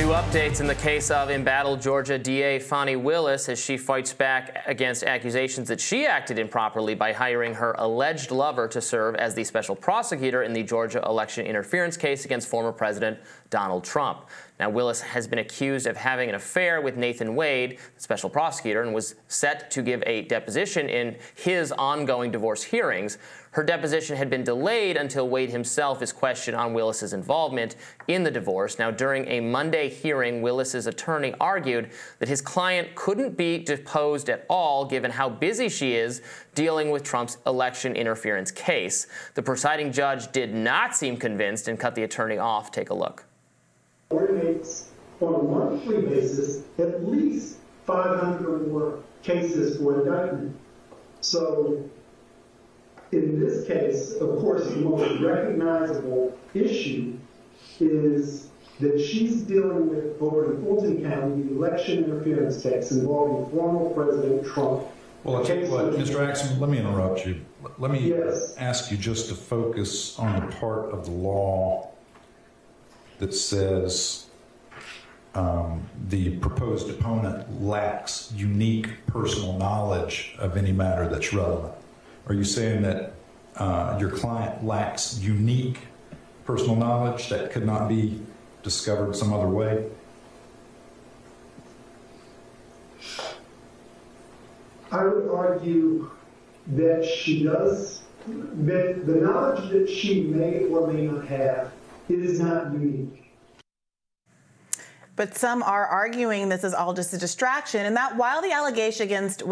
Speaker 1: New updates in the case of embattled Georgia DA Fonnie Willis as she fights back against accusations that she acted improperly by hiring her alleged lover to serve as the special prosecutor in the Georgia election interference case against former President Donald Trump. Now, Willis has been accused of having an affair with Nathan Wade, the special prosecutor, and was set to give a deposition in his ongoing divorce hearings. Her deposition had been delayed until Wade himself is questioned on Willis's involvement in the divorce. Now, during a Monday hearing, Willis's attorney argued that his client couldn't be deposed at all given how busy she is dealing with Trump's election interference case. The presiding judge did not seem convinced and cut the attorney off. Take a look.
Speaker 7: coordinates on a monthly basis at least 500 or more cases for indictment. So in this case, of course, the most recognizable issue is that she's dealing with over in Fulton County the election interference case involving former President Trump.
Speaker 8: Well, I'll tell you what, Mr. Axson, let me interrupt you. Let me
Speaker 7: Yes.
Speaker 8: ask you just to focus on the part of the law that says um, the proposed opponent lacks unique personal knowledge of any matter that's relevant. Are you saying that uh, your client lacks unique personal knowledge that could not be discovered some other way?
Speaker 7: I would argue that she does, that the knowledge that she may or may not have is not unique.
Speaker 2: But some are arguing this is all just a distraction, and that while the allegation against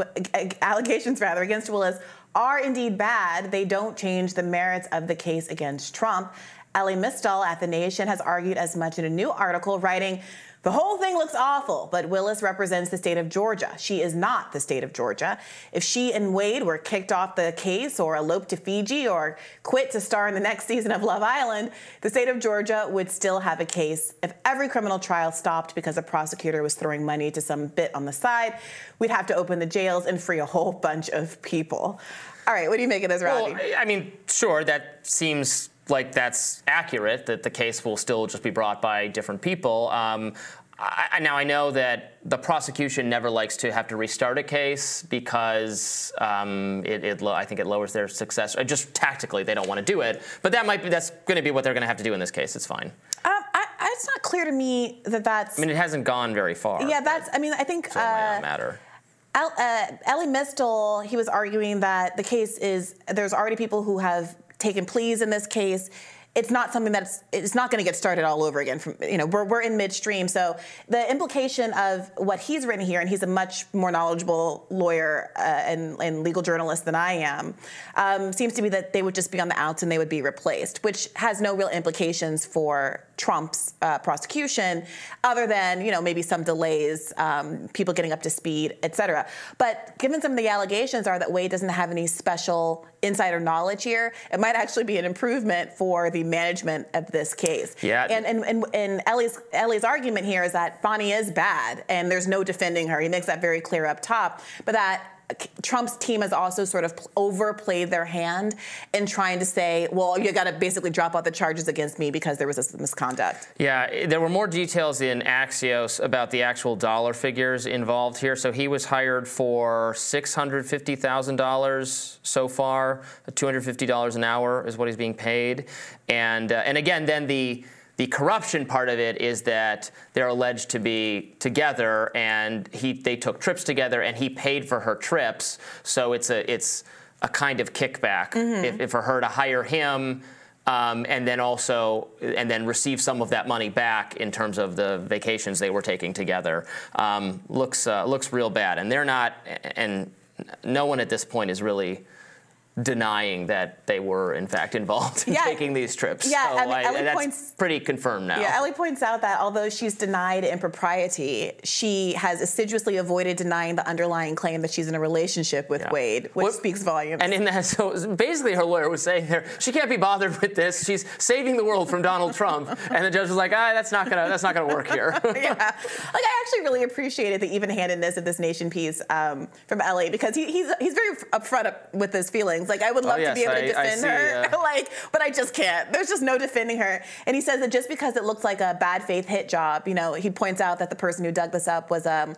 Speaker 2: allegations rather against Willis are indeed bad, they don't change the merits of the case against Trump. Elie Mystal at The Nation has argued as much in a new article, writing, the whole thing looks awful, but Willis represents the state of Georgia. She is not the state of Georgia. If she and Wade were kicked off the case or eloped to Fiji or quit to star in the next season of Love Island, the state of Georgia would still have a case. If every criminal trial stopped because a prosecutor was throwing money to some bit on the side, we'd have to open the jails and free a whole bunch of people. All right, what do you make of this, Rodney?
Speaker 1: Well, I mean, sure, that seems like that's accurate, that the case will still just be brought by different people. Um, I, now I know that the prosecution never likes to have to restart a case because um, it, it I think it lowers their success. Uh, just tactically, they don't want to do it. But that might be that's going to be what they're going to have to do in this case. It's fine.
Speaker 2: Um, I, it's not clear to me that that's.
Speaker 1: I mean, it hasn't gone very far.
Speaker 2: Yeah, that's. I mean, I think.
Speaker 1: So it might not matter.
Speaker 2: El, uh, Elie Mystal, he was arguing that the case is there's already people who have taken pleas in this case it's not something that's it's not going to get started all over again from you know we're, we're in midstream. So the implication of what he's written here and he's a much more knowledgeable lawyer uh, and, and, legal journalist than i am um, seems to be that they would just be on the outs and they would be replaced which has no real implications for trump's uh, prosecution other than you know maybe some delays um, people getting up to speed et cetera. But given some of the allegations are that wade doesn't have any special insider knowledge here it might actually be an improvement for the management of this case.
Speaker 1: Yeah.
Speaker 2: And and, and, and Elie's Elie's argument here is that Fani is bad and there's no defending her. He makes that very clear up top. But that Trump's team has also sort of overplayed their hand in trying to say, well, you got to basically drop out the charges against me because there was this misconduct.
Speaker 1: Yeah, there were more details in Axios about the actual dollar figures involved here. So he was hired for $650,000 so far, $250 an hour is what he's being paid. And, uh, and again, then the the corruption part of it is that they're alleged to be together, and he they took trips together, and he paid for her trips. So it's a it's a kind of kickback mm-hmm. if, if for her to hire him. Um, and then also and then receive some of that money back in terms of the vacations they were taking together um, looks uh, looks real bad and they're not and no one at this point is really denying that they were in fact involved in
Speaker 2: yeah.
Speaker 1: taking these trips.
Speaker 2: Yeah,
Speaker 1: so
Speaker 2: I mean,
Speaker 1: that's
Speaker 2: points,
Speaker 1: pretty confirmed now.
Speaker 2: Yeah, Ellie points out that although she's denied impropriety, she has assiduously avoided denying the underlying claim that she's in a relationship with yeah. Wade, which speaks volumes.
Speaker 1: And in that, so basically, her lawyer was saying there she can't be bothered with this. She's saving the world from Donald Trump, and the judge was like, ah, that's not gonna that's not gonna work here.
Speaker 2: yeah, like I actually really appreciated the even-handedness of this Nation piece um, from Elie because he, he's he's very upfront with his feelings. Like I would love
Speaker 1: oh, yes,
Speaker 2: to be able
Speaker 1: I,
Speaker 2: to defend
Speaker 1: see,
Speaker 2: her,
Speaker 1: uh...
Speaker 2: like, but I just can't. There's just no defending her. And he says that just because it looks like a bad faith hit job, you know, he points out that the person who dug this up was um,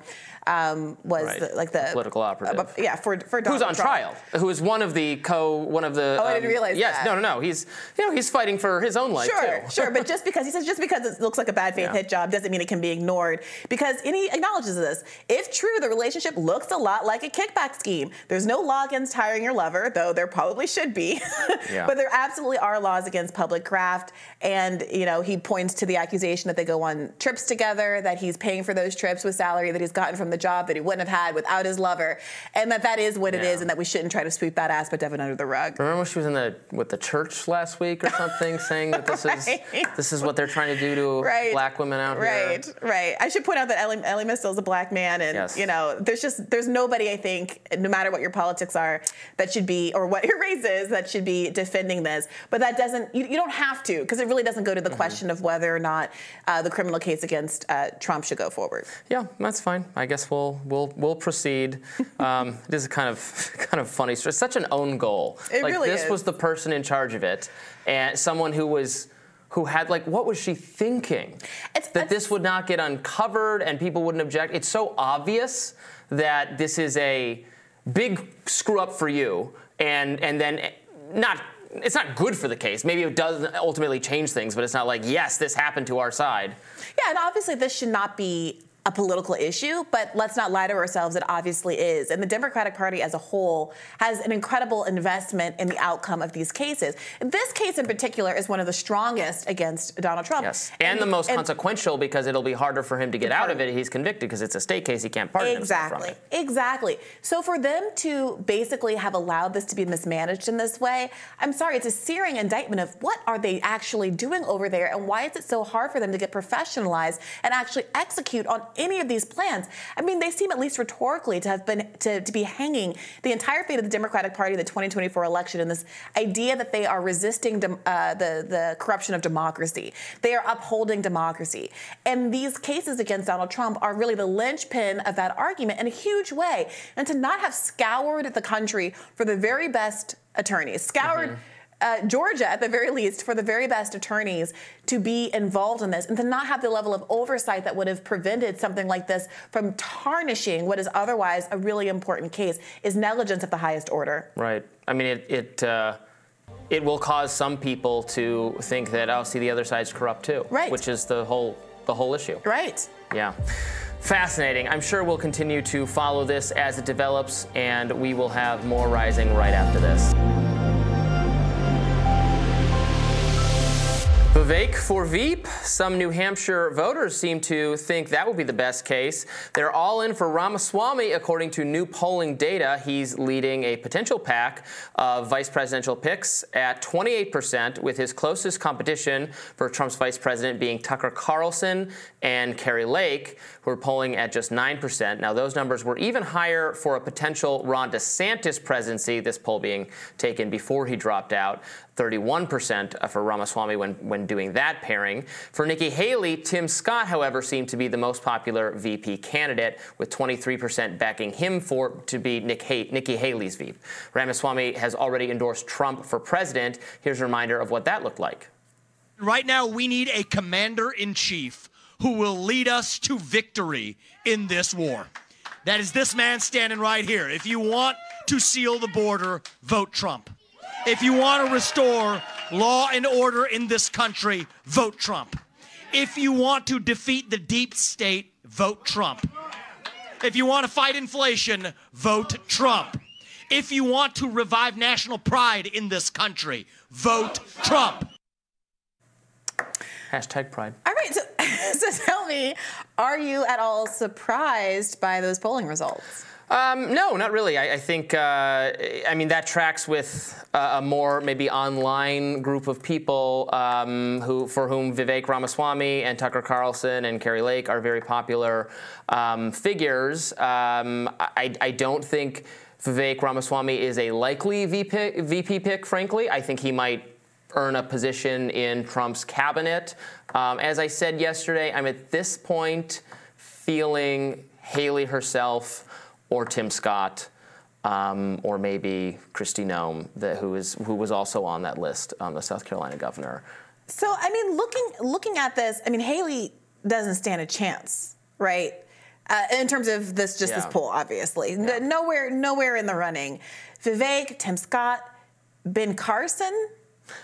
Speaker 2: um, was
Speaker 1: right.
Speaker 2: the, like the
Speaker 1: political operative. Uh,
Speaker 2: yeah, for for Donald
Speaker 1: who's on
Speaker 2: Trump.
Speaker 1: trial, who is one of the co one of the.
Speaker 2: Oh, um, I didn't um, realize
Speaker 1: yes,
Speaker 2: that.
Speaker 1: no, no, no. He's you know he's fighting for his own life
Speaker 2: sure,
Speaker 1: too.
Speaker 2: sure, but just because he says just because it looks like a bad faith yeah. hit job doesn't mean it can be ignored because and he acknowledges this. If true, the relationship looks a lot like a kickback scheme. There's no law against hiring your lover, though there probably should be,
Speaker 1: Yeah.
Speaker 2: but there absolutely are laws against public craft. And you know, he points to the accusation that they go on trips together, that he's paying for those trips with salary that he's gotten from the job that he wouldn't have had without his lover, and that that is what it
Speaker 1: Yeah.
Speaker 2: is, and that we shouldn't try to sweep that aspect of it under the rug.
Speaker 1: Remember when she was in the with the church last week or something, saying that this is this is what they're trying to do to
Speaker 2: Right.
Speaker 1: black women out
Speaker 2: Right,
Speaker 1: here.
Speaker 2: right. I should point out that Ellie, Ellie Mistel is a black man, and
Speaker 1: Yes.
Speaker 2: you know, there's just there's nobody I think, no matter what your politics are, that should be or what your race is, that should be defending this. But that doesn't. You, you don't have to because it really doesn't go to the
Speaker 1: Mm-hmm.
Speaker 2: question of whether or not uh, the criminal case against uh, Trump should go forward.
Speaker 1: Yeah, that's fine. I guess we'll we'll we'll proceed. Um, it is a kind of kind of funny story. It's such an own goal.
Speaker 2: It
Speaker 1: like
Speaker 2: really
Speaker 1: this
Speaker 2: is.
Speaker 1: was the person in charge of it, and someone who was who had like what was she thinking?
Speaker 2: It's-
Speaker 1: that
Speaker 2: it's-
Speaker 1: this would not get uncovered and people wouldn't object. It's so obvious that this is a big screw up for you, and and then not. It's not good for the case. Maybe it does ultimately change things, but it's not like yes, this happened to our side.
Speaker 2: Yeah, and obviously this should not be a political issue, but let's not lie to ourselves, it obviously is. And the Democratic Party as a whole has an incredible investment in the outcome of these cases. This case in particular is one of the strongest against Donald Trump.
Speaker 1: Yes, and, the most consequential because it'll be harder for him to get out of it. He's convicted because it's a state case. He can't pardon himself from
Speaker 2: Exactly.
Speaker 1: it.
Speaker 2: Exactly. So for them to basically have allowed this to be mismanaged in this way, I'm sorry, it's a searing indictment of what are they actually doing over there and why is it so hard for them to get professionalized and actually execute on any of these plans? I mean, they seem at least rhetorically to have been to, to be hanging the entire fate of the Democratic Party in the 2024 election in this idea that they are resisting dem- uh, the the corruption of democracy. They are upholding democracy. And these cases against Donald Trump are really the linchpin of that argument in a huge way. And to not have scoured the country for the very best attorneys, scoured uh, Georgia at the very least for the very best attorneys to be involved in this and to not have the level of oversight that would have prevented something like this from tarnishing what is otherwise a really important case is negligence of the highest order.
Speaker 1: Right. I mean, it it uh, it will cause some people to think that oh, see, the other side's corrupt too.
Speaker 2: Right.
Speaker 1: Which is the whole the whole issue.
Speaker 2: Right.
Speaker 1: Yeah. Fascinating. I'm sure we'll continue to follow this as it develops, and we will have more rising right after this. Vivek for Veep. Some New Hampshire voters seem to think that would be the best case. They're all in for Ramaswamy, according to new polling data. He's leading a potential pack of vice presidential picks at 28%, with his closest competition for Trump's vice president being Tucker Carlson and Kerry Lake, who are polling at just 9%. Now, those numbers were even higher for a potential Ron DeSantis presidency, this poll being taken before he dropped out. 31% for Ramaswamy when, when doing that pairing. For Nikki Haley, Tim Scott, however, seemed to be the most popular VP candidate, with 23% backing him for to be Nick Nikki Haley's VP. Ramaswamy has already endorsed Trump for president. Here's a reminder of what that looked like.
Speaker 9: Right now, we need a commander in chief who will lead us to victory in this war. That is this man standing right here. If you want to seal the border, vote Trump. If you want to restore law and order in this country, vote Trump. If you want to defeat the deep state, vote Trump. If you want to fight inflation, vote Trump. If you want to revive national pride in this country, vote Trump.
Speaker 1: Hashtag pride.
Speaker 2: All right, so, so tell me, are you at all surprised by those polling results?
Speaker 1: Um, no, not really. I, I think, uh, I mean, that tracks with a more maybe online group of people um, who, for whom Vivek Ramaswamy and Tucker Carlson and Carrie Lake are very popular um, figures. Um, I, I don't think Vivek Ramaswamy is a likely VP, VP pick, frankly. I think he might earn a position in Trump's cabinet. Um, as I said yesterday, I'm at this point feeling Haley herself or Tim Scott, um, or maybe Kristi Noem, the, who is who was also on that list, um, the South Carolina governor.
Speaker 2: So, I mean, looking looking at this, I mean, Haley doesn't stand a chance, right? Uh, in terms of this, just this
Speaker 1: Yeah.
Speaker 2: poll, obviously, N- nowhere nowhere in the running. Vivek, Tim Scott, Ben Carson.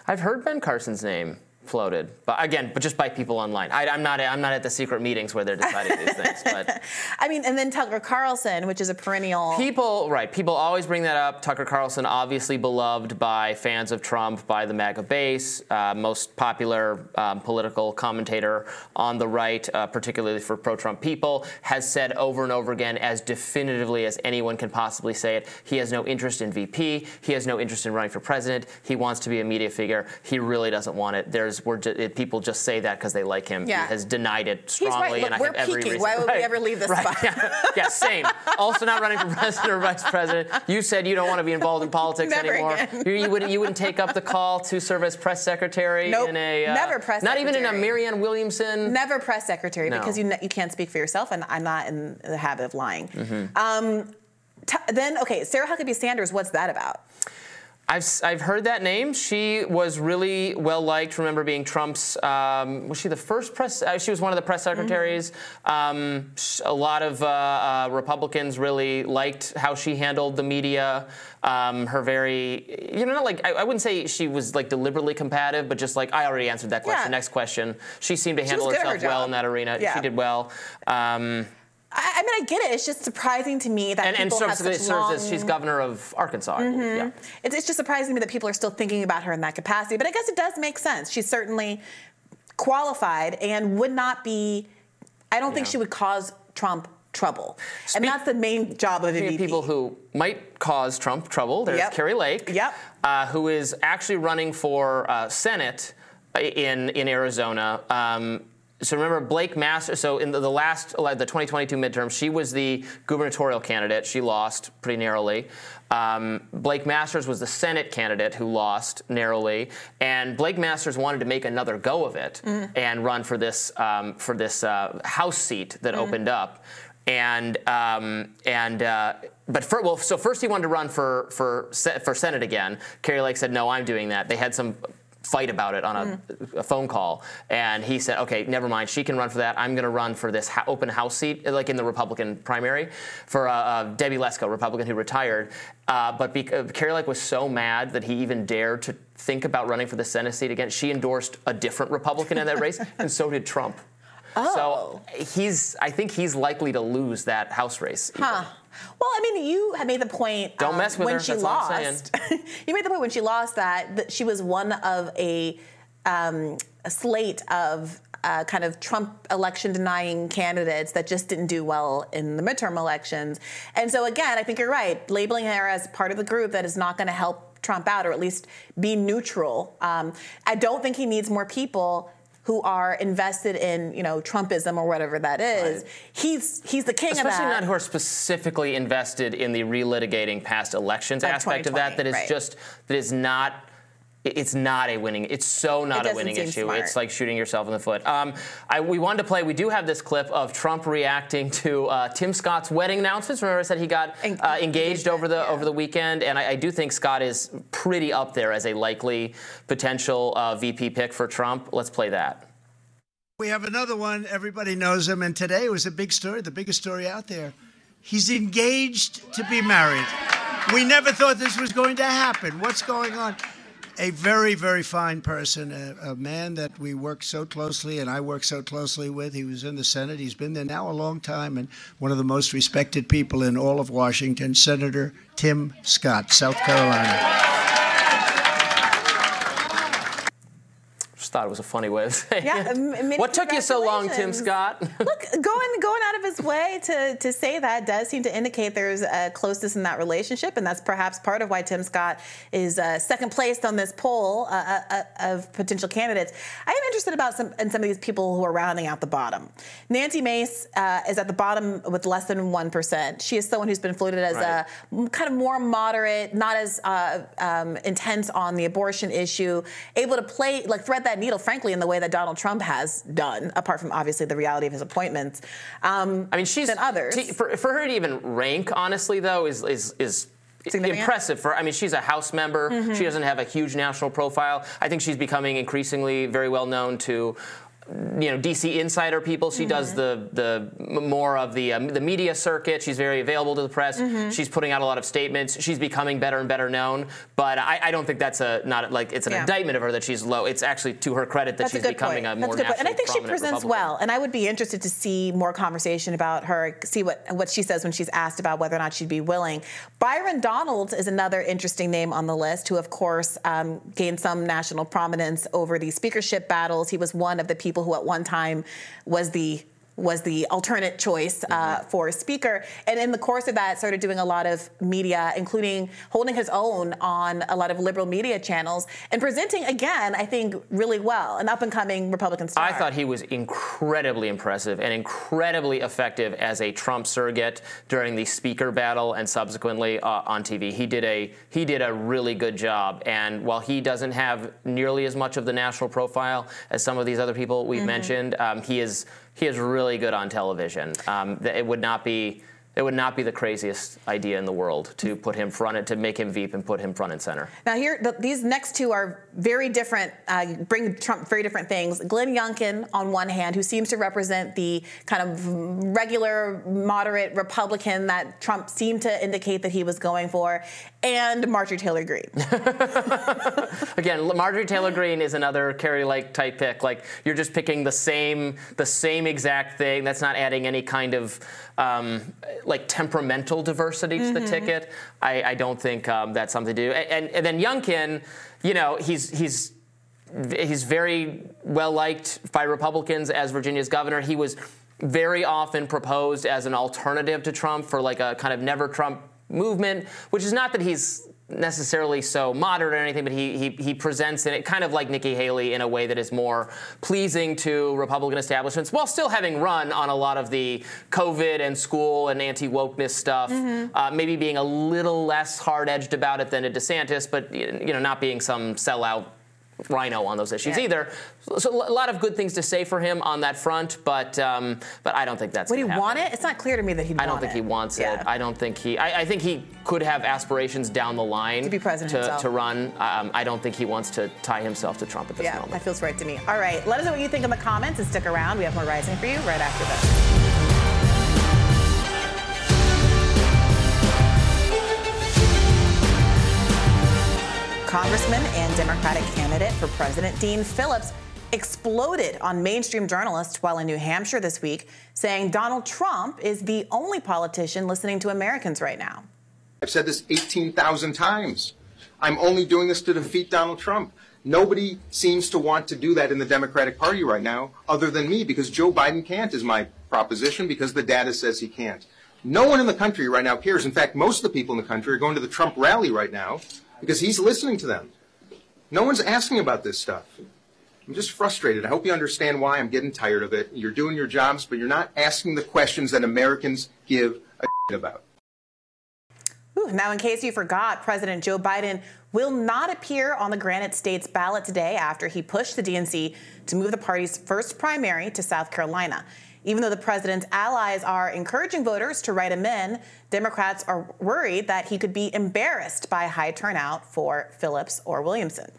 Speaker 1: I've heard Ben Carson's name floated, but again, but just by people online. I, am not. I'm not at the secret meetings where they're deciding these things. But
Speaker 2: I mean, and then Tucker Carlson, which is a perennial.
Speaker 1: People, right? People always bring that up. Tucker Carlson, obviously beloved by fans of Trump, by the MAGA base, uh, most popular um, political commentator on the right, uh, particularly for pro-Trump people, has said over and over again, as definitively as anyone can possibly say it, he has no interest in VP. He has no interest in running for president. He wants to be a media figure. He really doesn't want it. There's we're ju- people just say that because they like him.
Speaker 2: Yeah.
Speaker 1: He has denied it strongly,
Speaker 2: right.
Speaker 1: and I
Speaker 2: we're
Speaker 1: have every
Speaker 2: peaking.
Speaker 1: reason.
Speaker 2: Why would
Speaker 1: Right.
Speaker 2: we ever leave this
Speaker 1: right.
Speaker 2: spot?
Speaker 1: Yeah. yeah, same. Also not running for president or vice president. You said you don't want to be involved in politics
Speaker 2: Never
Speaker 1: anymore.
Speaker 2: again.
Speaker 1: You, you wouldn't you wouldn't take up the call to serve as press secretary
Speaker 2: Nope.
Speaker 1: in a uh,
Speaker 2: Never press
Speaker 1: Not even in a. Marianne Williamson.
Speaker 2: Never press secretary
Speaker 1: No.
Speaker 2: because you you can't speak for yourself, and I'm not in the habit of lying.
Speaker 1: Mm-hmm.
Speaker 2: Um, t- then okay, Sarah Huckabee Sanders. What's that about?
Speaker 1: I've, I've heard that name. She was really well liked. Remember being Trump's, um, was she the first press? Uh, she was one of the press secretaries. Um, a lot of uh, uh, Republicans really liked how she handled the media. Um, her very, you know, not like, I, I wouldn't say she was like deliberately combative, but just like, I already answered that question.
Speaker 2: Yeah.
Speaker 1: Next question. She seemed to handle
Speaker 2: her
Speaker 1: herself well in that arena.
Speaker 2: Yeah.
Speaker 1: She did well. Um,
Speaker 2: I, I mean, I get it. It's just surprising to me that
Speaker 1: and and
Speaker 2: people
Speaker 1: serves,
Speaker 2: have such
Speaker 1: serves
Speaker 2: long.
Speaker 1: as she's governor of Arkansas. Believe. Yeah.
Speaker 2: It's, it's just surprising to me that people are still thinking about her in that capacity. But I guess it does make sense. She's certainly qualified and would not be. I don't think she would cause Trump trouble, and
Speaker 1: Speak-
Speaker 2: that's the main job of a
Speaker 1: of
Speaker 2: VP.
Speaker 1: people who might cause Trump trouble, there's
Speaker 2: Yep.
Speaker 1: Carrie Lake,
Speaker 2: Yep.
Speaker 1: uh, who is actually running for uh, Senate in in Arizona. Um, so remember Blake Masters. So in the, the last the 2022 midterm, she was the gubernatorial candidate. She lost pretty narrowly. Um, Blake Masters was the Senate candidate who lost narrowly, and Blake Masters wanted to make another go of it and run for this um, for this uh, House seat that opened up and um, and uh, but for, well, so first he wanted to run for for for Senate again. Kerry Lake said, "No, I'm doing that." They had some fight about it on a, a phone call, and he said, "Okay, never mind. She can run for that. I'm going to run for this ho- open House seat, like in the Republican primary, for uh, uh, Debbie Lesko, Republican who retired." Uh, but bec- uh, Kerry Lake was so mad that he even dared to think about running for the Senate seat again. She endorsed a different Republican in that race, and so did Trump.
Speaker 2: Oh.
Speaker 1: So he's, I think he's likely to lose that House race. even.
Speaker 2: Well, I mean, you had made the point. um,
Speaker 1: Don't mess with
Speaker 2: when
Speaker 1: her,
Speaker 2: she
Speaker 1: that's
Speaker 2: lost. you made the point when she lost that, that she was one of a, um, a slate of uh, kind of Trump election denying candidates that just didn't do well in the midterm elections. And so again, I think you're right. Labeling her as part of the group that is not going to help Trump out, or at least be neutral. Um, I don't think he needs more people who are invested in, you know, Trumpism or whatever that is.
Speaker 1: Right.
Speaker 2: He's he's the king
Speaker 1: Especially
Speaker 2: of that.
Speaker 1: not who are specifically invested in the relitigating past elections
Speaker 2: Of
Speaker 1: aspect of that. That is
Speaker 2: right.
Speaker 1: just that is not. It's not a winning. It's so not a winning
Speaker 2: seem
Speaker 1: issue.
Speaker 2: smart.
Speaker 1: It's like shooting yourself in the foot. Um, I, we wanted to play. We do have this clip of Trump reacting to uh, Tim Scott's wedding announcements. Remember, I said he got uh, engaged over the
Speaker 2: yeah.
Speaker 1: over the weekend, and I, I do think Scott is pretty up there as a likely potential uh, VP pick for Trump. Let's play that.
Speaker 10: We have another one. Everybody knows him. And today was a big story, the biggest story out there. He's engaged to be married. We never thought this was going to happen. What's going on? A very, very fine person, a, a man that we work so closely and I work so closely with. He was in the Senate. He's been there now a long time and one of the most respected people in all of Washington, Senator Tim Scott, South Carolina.
Speaker 1: Thought it was a funny way of saying
Speaker 2: Yeah,
Speaker 1: it. what took you so long, Tim. Scott?
Speaker 2: Look, going going out of his way to to say that does seem to indicate there's a closeness in that relationship, and that's perhaps part of why Tim Scott is uh, second placed on this poll uh, uh, of potential candidates. I am interested about some in some of these people who are rounding out the bottom. Nancy Mace uh, is at the bottom with less than one percent. She is someone who's been floated as a kind of more moderate, not as uh, um, intense on the abortion issue, able to play like thread that needle, frankly, in the way that Donald Trump has done, apart from obviously the reality of his appointments. Um,
Speaker 1: I mean, she's
Speaker 2: than others.
Speaker 1: t- for, for her to even rank, honestly, though, is is is. Impressive for I mean she's a House member. She doesn't have a huge national profile. I think she's becoming increasingly very well known to you know DC insider people. She mm-hmm. does the the more of the um, the media circuit. She's very available to the press. Mm-hmm. She's putting out a lot of statements. She's becoming better and better known. But I, I don't think that's a not like it's an yeah. indictment of her that she's low. It's actually to her credit that
Speaker 2: that's
Speaker 1: she's a becoming
Speaker 2: point.
Speaker 1: a more
Speaker 2: that's
Speaker 1: a
Speaker 2: And I think she presents
Speaker 1: Republican.
Speaker 2: well. And I would be interested to see more conversation about her. See what what she says when she's asked about whether or not she'd be willing. Byron Donalds is another interesting name on the list, who of course um, gained some national prominence over the speakership battles. He was one of the people who at one time was the was the alternate choice uh, mm-hmm. for speaker. And in the course of that, started doing a lot of media, including holding his own on a lot of liberal media channels and presenting, again, I think, really well, an up and coming Republican star.
Speaker 1: I thought he was incredibly impressive and incredibly effective as a Trump surrogate during the speaker battle and subsequently uh, on TV. He did a he did a really good job. And while he doesn't have nearly as much of the national profile as some of these other people we've mm-hmm. mentioned, um, he is he is really good on television. Um, it would not be it would not be the craziest idea in the world to put him front to make him Veep and put him front and center.
Speaker 2: Now here, the, these next two are very different, uh, bring Trump very different things. Glenn Youngkin on one hand, who seems to represent the kind of regular, moderate Republican that Trump seemed to indicate that he was going for, and Marjorie Taylor Greene.
Speaker 1: Again, Marjorie Taylor Greene is another Kari Lake type pick. Like you're just picking the same, the same exact thing. That's not adding any kind of um, like temperamental diversity mm-hmm. to the mm-hmm. ticket. I, I don't think um, that's something to do. And, and, and then Youngkin, you know, he's he's he's very well liked by Republicans as Virginia's governor. He was very often proposed as an alternative to Trump for like a kind of never Trump movement, which is not that he's necessarily so moderate or anything, but he, he, he presents it kind of like Nikki Haley in a way that is more pleasing to Republican establishments while still having run on a lot of the COVID and school and anti wokeness stuff, mm-hmm. uh, maybe being a little less hard edged about it than a DeSantis, but you know, not being some sellout RINO on those issues yeah. either. So a lot of good things to say for him on that front, but um, but I don't think that's.
Speaker 2: Would he
Speaker 1: happen.
Speaker 2: want it? It's not clear to me that he.
Speaker 1: I don't think
Speaker 2: it.
Speaker 1: he wants yeah. it. I don't think he. I, I, think he could have aspirations down the line
Speaker 2: to be president
Speaker 1: to, to run. Um, I don't think he wants to tie himself to Trump at this
Speaker 2: yeah,
Speaker 1: moment.
Speaker 2: that feels right to me. All right, let us know what you think in the comments and stick around. We have more rising for you right after this. Congressman and Democratic candidate for President Dean Phillips exploded on mainstream journalists while in New Hampshire this week, saying Donald Trump is the only politician listening to Americans right now.
Speaker 11: I've said this 18,000 times. I'm only doing this to defeat Donald Trump. Nobody seems to want to do that in the Democratic Party right now, other than me, because Joe Biden can't, is my proposition, because the data says he can't. No one in the country right now cares. In fact, most of the people in the country are going to the Trump rally right now because he's listening to them. No one's asking about this stuff. I'm just frustrated. I hope you understand why I'm getting tired of it. You're doing your jobs, but you're not asking the questions that Americans give a shit
Speaker 2: about. Now, in case you forgot, President Joe Biden will not appear on the Granite States ballot today after he pushed the DNC to move the party's first primary to South Carolina. Even though the president's allies are encouraging voters to write him in, Democrats are worried that he could be embarrassed by high turnout for Phillips or Williamson.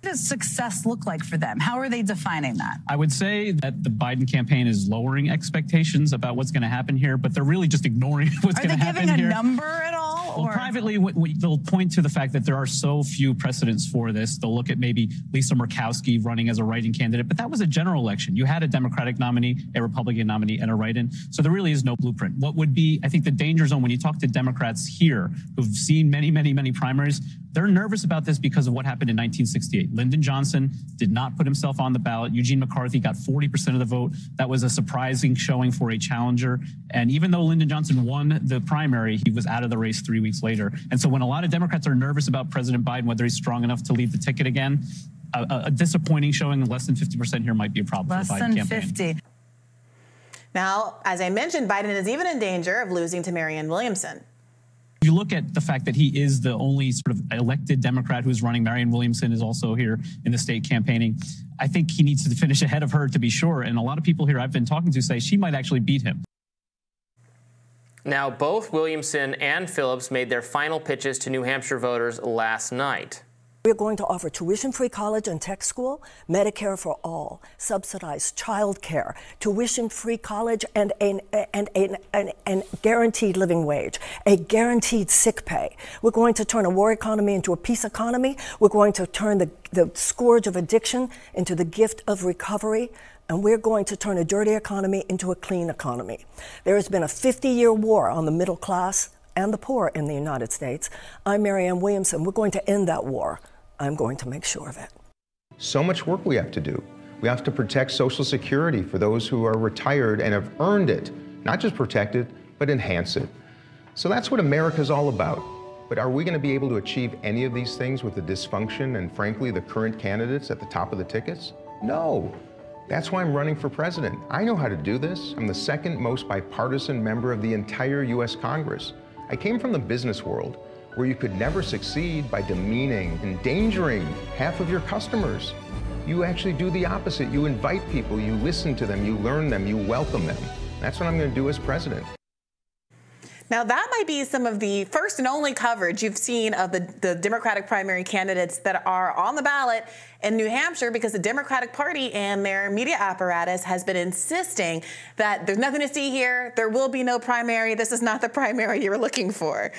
Speaker 12: What does success look like for them? How are they defining that?
Speaker 13: I would say that the Biden campaign is lowering expectations about what's going to happen here, but they're really just ignoring what's going to happen here.
Speaker 12: Are they giving a number at all?
Speaker 13: Well, or? privately, they'll point to the fact that there are so few precedents for this. They'll look at maybe Lisa Murkowski running as a write-in candidate, but that was a general election. You had a Democratic nominee, a Republican nominee, and a write-in. So there really is no blueprint. What would be, I think, the danger zone when you talk to Democrats here who've seen many, many, many primaries, they're nervous about this because of what happened in 1968. Lyndon Johnson did not put himself on the ballot. Eugene McCarthy got 40% of the vote. That was a surprising showing for a challenger. And even though Lyndon Johnson won the primary, he was out of the race three weeks later. And so when a lot of Democrats are nervous about President Biden, whether he's strong enough to lead the ticket again, a, a disappointing showing less than 50% here might be a problem
Speaker 12: less
Speaker 13: for the Biden
Speaker 12: than
Speaker 13: campaign.
Speaker 12: 50.
Speaker 2: Now, as I mentioned, Biden is even in danger of losing to Marianne Williamson.
Speaker 13: You look at the fact that he is the only sort of elected Democrat who's running. Marianne Williamson is also here in the state campaigning. I think he needs to finish ahead of her to be sure. And a lot of people here I've been talking to say she might actually beat him.
Speaker 1: Now, both Williamson and Phillips made their final pitches to New Hampshire voters last night.
Speaker 14: We're going to offer tuition free college and tech school, Medicare for all, subsidized child care, tuition free college, and an, and, and, and, and guaranteed living wage, a guaranteed sick pay. We're going to turn a war economy into a peace economy. We're going to turn the, the scourge of addiction into the gift of recovery. And we're going to turn a dirty economy into a clean economy. There has been a 50 year war on the middle class and the poor in the United States. I'm Marianne Williamson. We're going to end that war. I'm going to make sure of it.
Speaker 15: So much work we have to do. We have to protect Social Security for those who are retired and have earned it, not just protect it, but enhance it. So that's what America's all about. But are we going to be able to achieve any of these things with the dysfunction and, frankly, the current candidates at the top of the tickets? No. That's why I'm running for president. I know how to do this. I'm the second most bipartisan member of the entire U.S. Congress. I came from the business world where you could never succeed by demeaning, endangering half of your customers. You actually do the opposite. You invite people, you listen to them, you learn them, you welcome them. That's what I'm going to do as president.
Speaker 2: Now, that might be some of the first and only coverage you've seen of the, the Democratic primary candidates that are on the ballot in New Hampshire because the Democratic Party and their media apparatus has been insisting that there's nothing to see here, there will be no primary, this is not the primary you're looking for.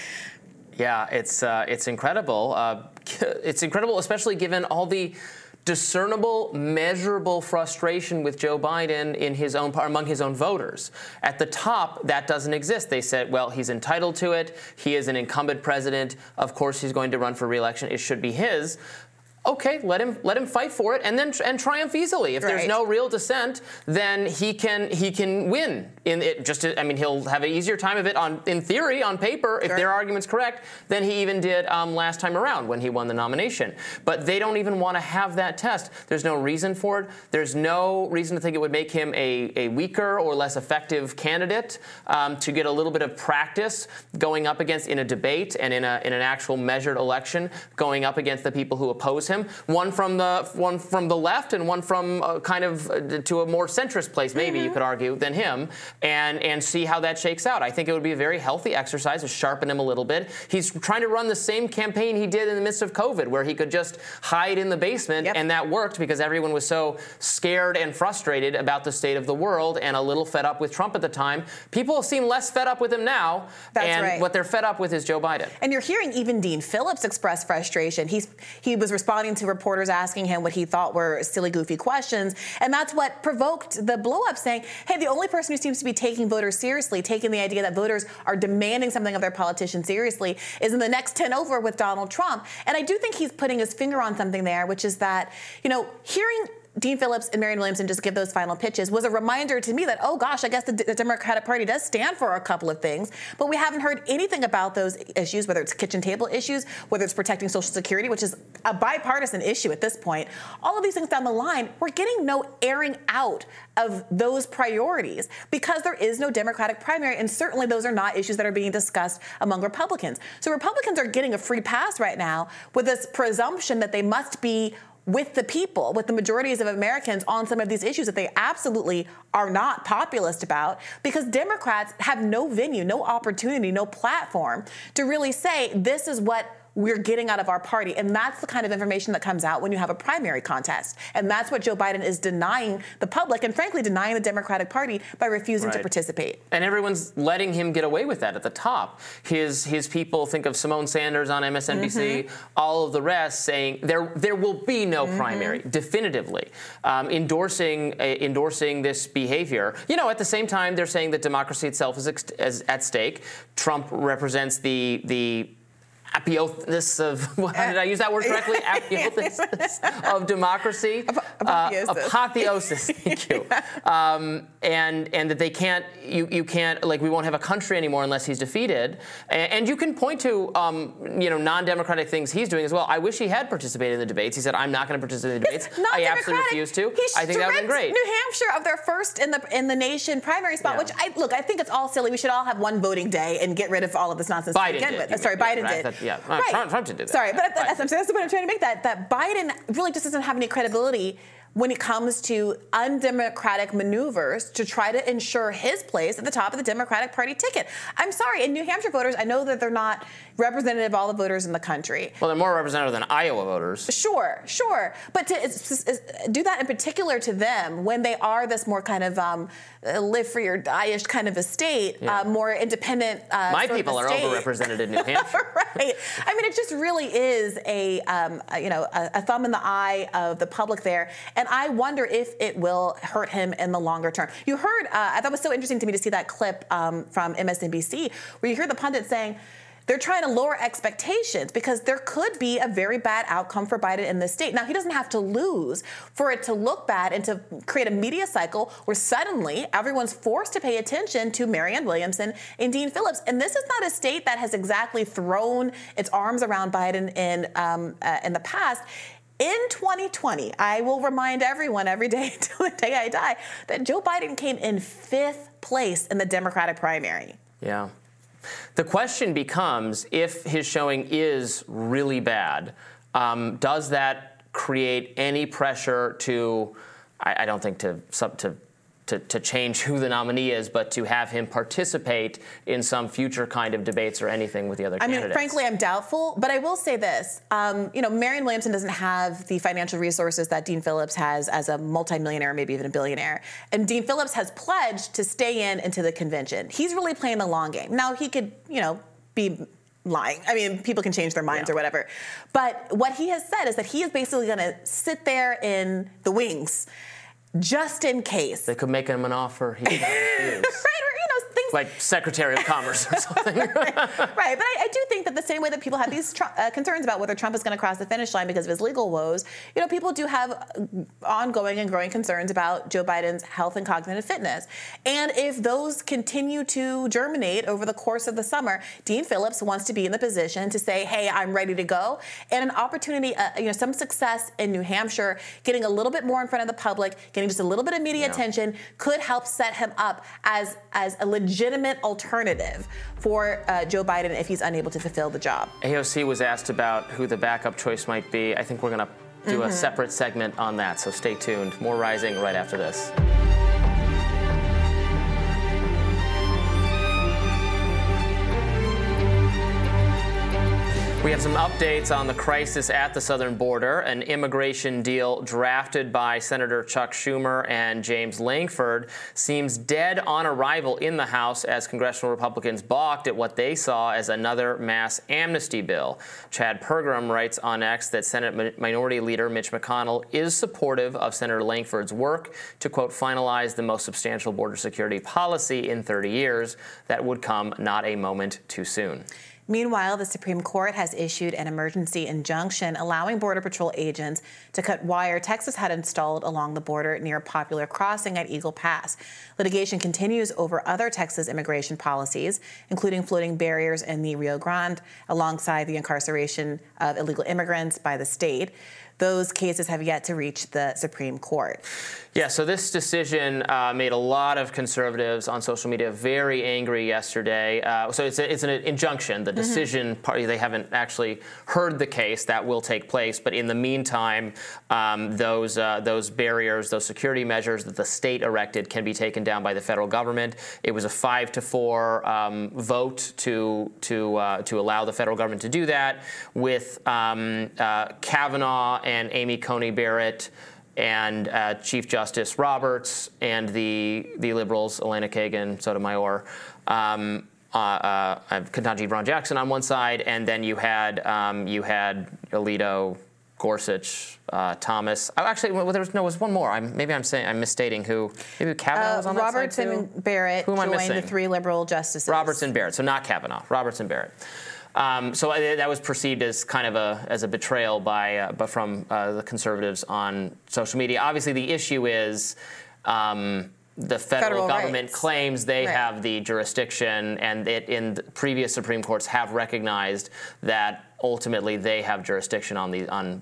Speaker 1: Yeah, it's uh, it's incredible. Uh, it's incredible, especially given all the discernible, measurable frustration with Joe Biden in his own among his own voters. At the top, that doesn't exist. They said, well, he's entitled to it. He is an incumbent president. Of course, he's going to run for reelection. It should be his okay, let him let him fight for it and then and triumph easily. If right. there's no real dissent, then he can he can win in it. Just to, I mean, he'll have an easier time of it on in theory on paper if their argument's correct than he even did um, last time around when he won the nomination. But they don't even want to have that test. There's no reason for it. There's no reason to think it would make him a, a weaker or less effective candidate um, to get a little bit of practice going up against in a debate and in a in an actual measured election going up against the people who oppose him him. One from the one from the left and one from uh, kind of uh, to a more centrist place, maybe mm-hmm. you could argue, than him, and and see how that shakes out. I think it would be a very healthy exercise to sharpen him a little bit. He's trying to run the same campaign he did in the midst of COVID, where he could just hide in the basement, yep. and that worked because everyone was so scared and frustrated about the state of the world and a little fed up with Trump at the time. People seem less fed up with him now,
Speaker 2: That's
Speaker 1: and
Speaker 2: right.
Speaker 1: what they're fed up with is Joe Biden.
Speaker 2: And you're hearing even Dean Phillips express frustration. He's he was responding to reporters asking him what he thought were silly, goofy questions. And that's what provoked the blowup saying, hey, the only person who seems to be taking voters seriously, taking the idea that voters are demanding something of their politicians seriously, is in the next 10 over with Donald Trump. And I do think he's putting his finger on something there, which is that, you know, hearing Dean Phillips and Marianne Williamson just give those final pitches was a reminder to me that, oh gosh, I guess the, the, Democratic Party does stand for a couple of things, but we haven't heard anything about those issues, whether it's kitchen table issues, whether it's protecting Social Security, which is a bipartisan issue at this point. All of these things down the line, we're getting no airing out of those priorities because there is no Democratic primary, and certainly those are not issues that are being discussed among Republicans. So Republicans are getting a free pass right now with this presumption that they must be with the people, with the majorities of Americans on some of these issues that they absolutely are not populist about because Democrats have no venue, no opportunity, no platform to really say this is what we're getting out of our party. And that's the kind of information that comes out when you have a primary contest. And that's what Joe Biden is denying the public and frankly denying the Democratic Party by refusing right. to participate.
Speaker 1: And everyone's letting him get away with that at the top. His his people think of Symone Sanders on MSNBC, mm-hmm. all of the rest saying there there will be no mm-hmm. primary, definitively um, endorsing uh, endorsing this behavior. You know, at the same time, they're saying that democracy itself is, ex- is at stake. Trump represents the the apiothesis of how did I use that word correctly? Apiothesis of democracy.
Speaker 2: Apotheosis.
Speaker 1: Uh, apotheosis. Thank you. Um, and and that they can't you you can't like we won't have a country anymore unless he's defeated. And, and you can point to um, you know non-democratic things he's doing as well. I wish he had participated in the debates. He said I'm not going to participate in the debates. I absolutely refuse to.
Speaker 2: He
Speaker 1: I think that would have been great.
Speaker 2: New Hampshire of their first in the in the nation primary spot. Yeah. Which I look. I think it's all silly. We should all have one voting day and get rid of all of this nonsense
Speaker 1: Biden
Speaker 2: to begin
Speaker 1: did,
Speaker 2: with. Uh, sorry, Biden
Speaker 1: right?
Speaker 2: did.
Speaker 1: Yeah, right. Trump, Trump did that.
Speaker 2: Sorry, but that's, that's, that's the point I'm trying to make. That that Biden really just doesn't have any credibility when it comes to undemocratic maneuvers to try to ensure his place at the top of the Democratic Party ticket. I'm sorry, in New Hampshire voters, I know that they're not representative of all the voters in the country.
Speaker 1: Well, they're more representative than Iowa voters.
Speaker 2: Sure, sure. But to do that in particular to them when they are this more kind of um, live for your die-ish kind of a state,
Speaker 1: Yeah.
Speaker 2: uh, more independent. Uh,
Speaker 1: My people are
Speaker 2: state.
Speaker 1: overrepresented in New Hampshire.
Speaker 2: right. I mean, it just really is a, um, a- you know a, a thumb in the eye of the public there, and I wonder if it will hurt him in the longer term. You heard, uh, I thought it was so interesting to me to see that clip um, from MSNBC where you hear the pundit saying. They're trying to lower expectations because there could be a very bad outcome for Biden in this state. Now, he doesn't have to lose for it to look bad and to create a media cycle where suddenly everyone's forced to pay attention to Marianne Williamson and Dean Phillips. And this is not a state that has exactly thrown its arms around Biden in, um, uh, in the past. In 2020, I will remind everyone every day until the day I die that Joe Biden came in fifth place in the Democratic primary.
Speaker 1: Yeah. The question becomes if his showing is really bad, um, does that create any pressure to, I, I don't think to, sub- to, to, to change who the nominee is, but to have him participate in some future kind of debates or anything with the other
Speaker 2: I mean,
Speaker 1: candidates?
Speaker 2: frankly, I'm doubtful, but I will say this. Um, you know, Marianne Williamson doesn't have the financial resources that Dean Phillips has as a multimillionaire, maybe even a billionaire. And Dean Phillips has pledged to stay in into the convention. He's really playing the long game. Now, he could, you know, be lying. I mean, people can change their minds or whatever. But what he has said is that he is basically going to sit there in the wings just in case.
Speaker 1: They could make him an offer. He could refuse.
Speaker 2: right, or, you know, things
Speaker 1: like Secretary of Commerce or something.
Speaker 2: right, but I, I do think that the same way that people have these tr- uh, concerns about whether Trump is going to cross the finish line because of his legal woes, you know, people do have uh, ongoing and growing concerns about Joe Biden's health and cognitive fitness. And if those continue to germinate over the course of the summer, Dean Phillips wants to be in the position to say, "Hey, I'm ready to go," and an opportunity, uh, you know, some success in New Hampshire, getting a little bit more in front of the public, getting just a little bit of media
Speaker 1: Yeah.
Speaker 2: attention, could help set him up as as a legitimate alternative for uh, Joe Biden if he's unable to fulfill the job.
Speaker 1: AOC was asked about who the backup choice might be. I think we're going to do a
Speaker 2: Mhm.
Speaker 1: separate segment on that, so stay tuned. More Rising right after this. We have some updates on the crisis at the southern border. An immigration deal drafted by Senator Chuck Schumer and James Lankford seems dead on arrival in the House as congressional Republicans balked at what they saw as another mass amnesty bill. Chad Pergram writes on X that Senate Minority Leader Mitch McConnell is supportive of Senator Lankford's work to, quote, finalize the most substantial border security policy in 30 years that would come not a moment too soon.
Speaker 2: Meanwhile, the Supreme Court has issued an emergency injunction allowing Border Patrol agents to cut wire Texas had installed along the border near a popular crossing at Eagle Pass. Litigation continues over other Texas immigration policies, including floating barriers in the Rio Grande alongside the incarceration of illegal immigrants by the state. Those cases have yet to reach the Supreme Court.
Speaker 1: Yeah, so this decision uh, made a lot of conservatives on social media very angry yesterday. Uh, so it's, a, it's an injunction. The
Speaker 2: Mhm.
Speaker 1: decision party, they haven't actually heard the case. That will take place. But in the meantime, um, those, uh, those barriers, those security measures that the state erected can be taken down by the federal government. It was a five to four um, vote to, to, uh, to allow the federal government to do that with um, uh, Kavanaugh and Amy Coney Barrett and uh, Chief Justice Roberts and the the liberals, Elena Kagan, Sotomayor, um, uh, uh, Ketanji Brown Jackson on one side, and then you had um, you had Alito, Gorsuch, uh, Thomas. Oh, actually, well, there was no, was one more. I'm, maybe I'm saying I'm misstating who. Maybe Kavanaugh was on that side too.
Speaker 2: and Barrett
Speaker 1: Who am I
Speaker 2: joined the three liberal justices.
Speaker 1: Roberts and Barrett, so not Kavanaugh. Roberts and Barrett. Um, so uh, that was perceived as kind of a as a betrayal by uh, but from uh, the conservatives on social media. Obviously, the issue is. Um, the federal,
Speaker 2: Federal
Speaker 1: government
Speaker 2: rights.
Speaker 1: claims they
Speaker 2: Right.
Speaker 1: have the jurisdiction, and it in the previous Supreme Courts have recognized that ultimately they have jurisdiction on the on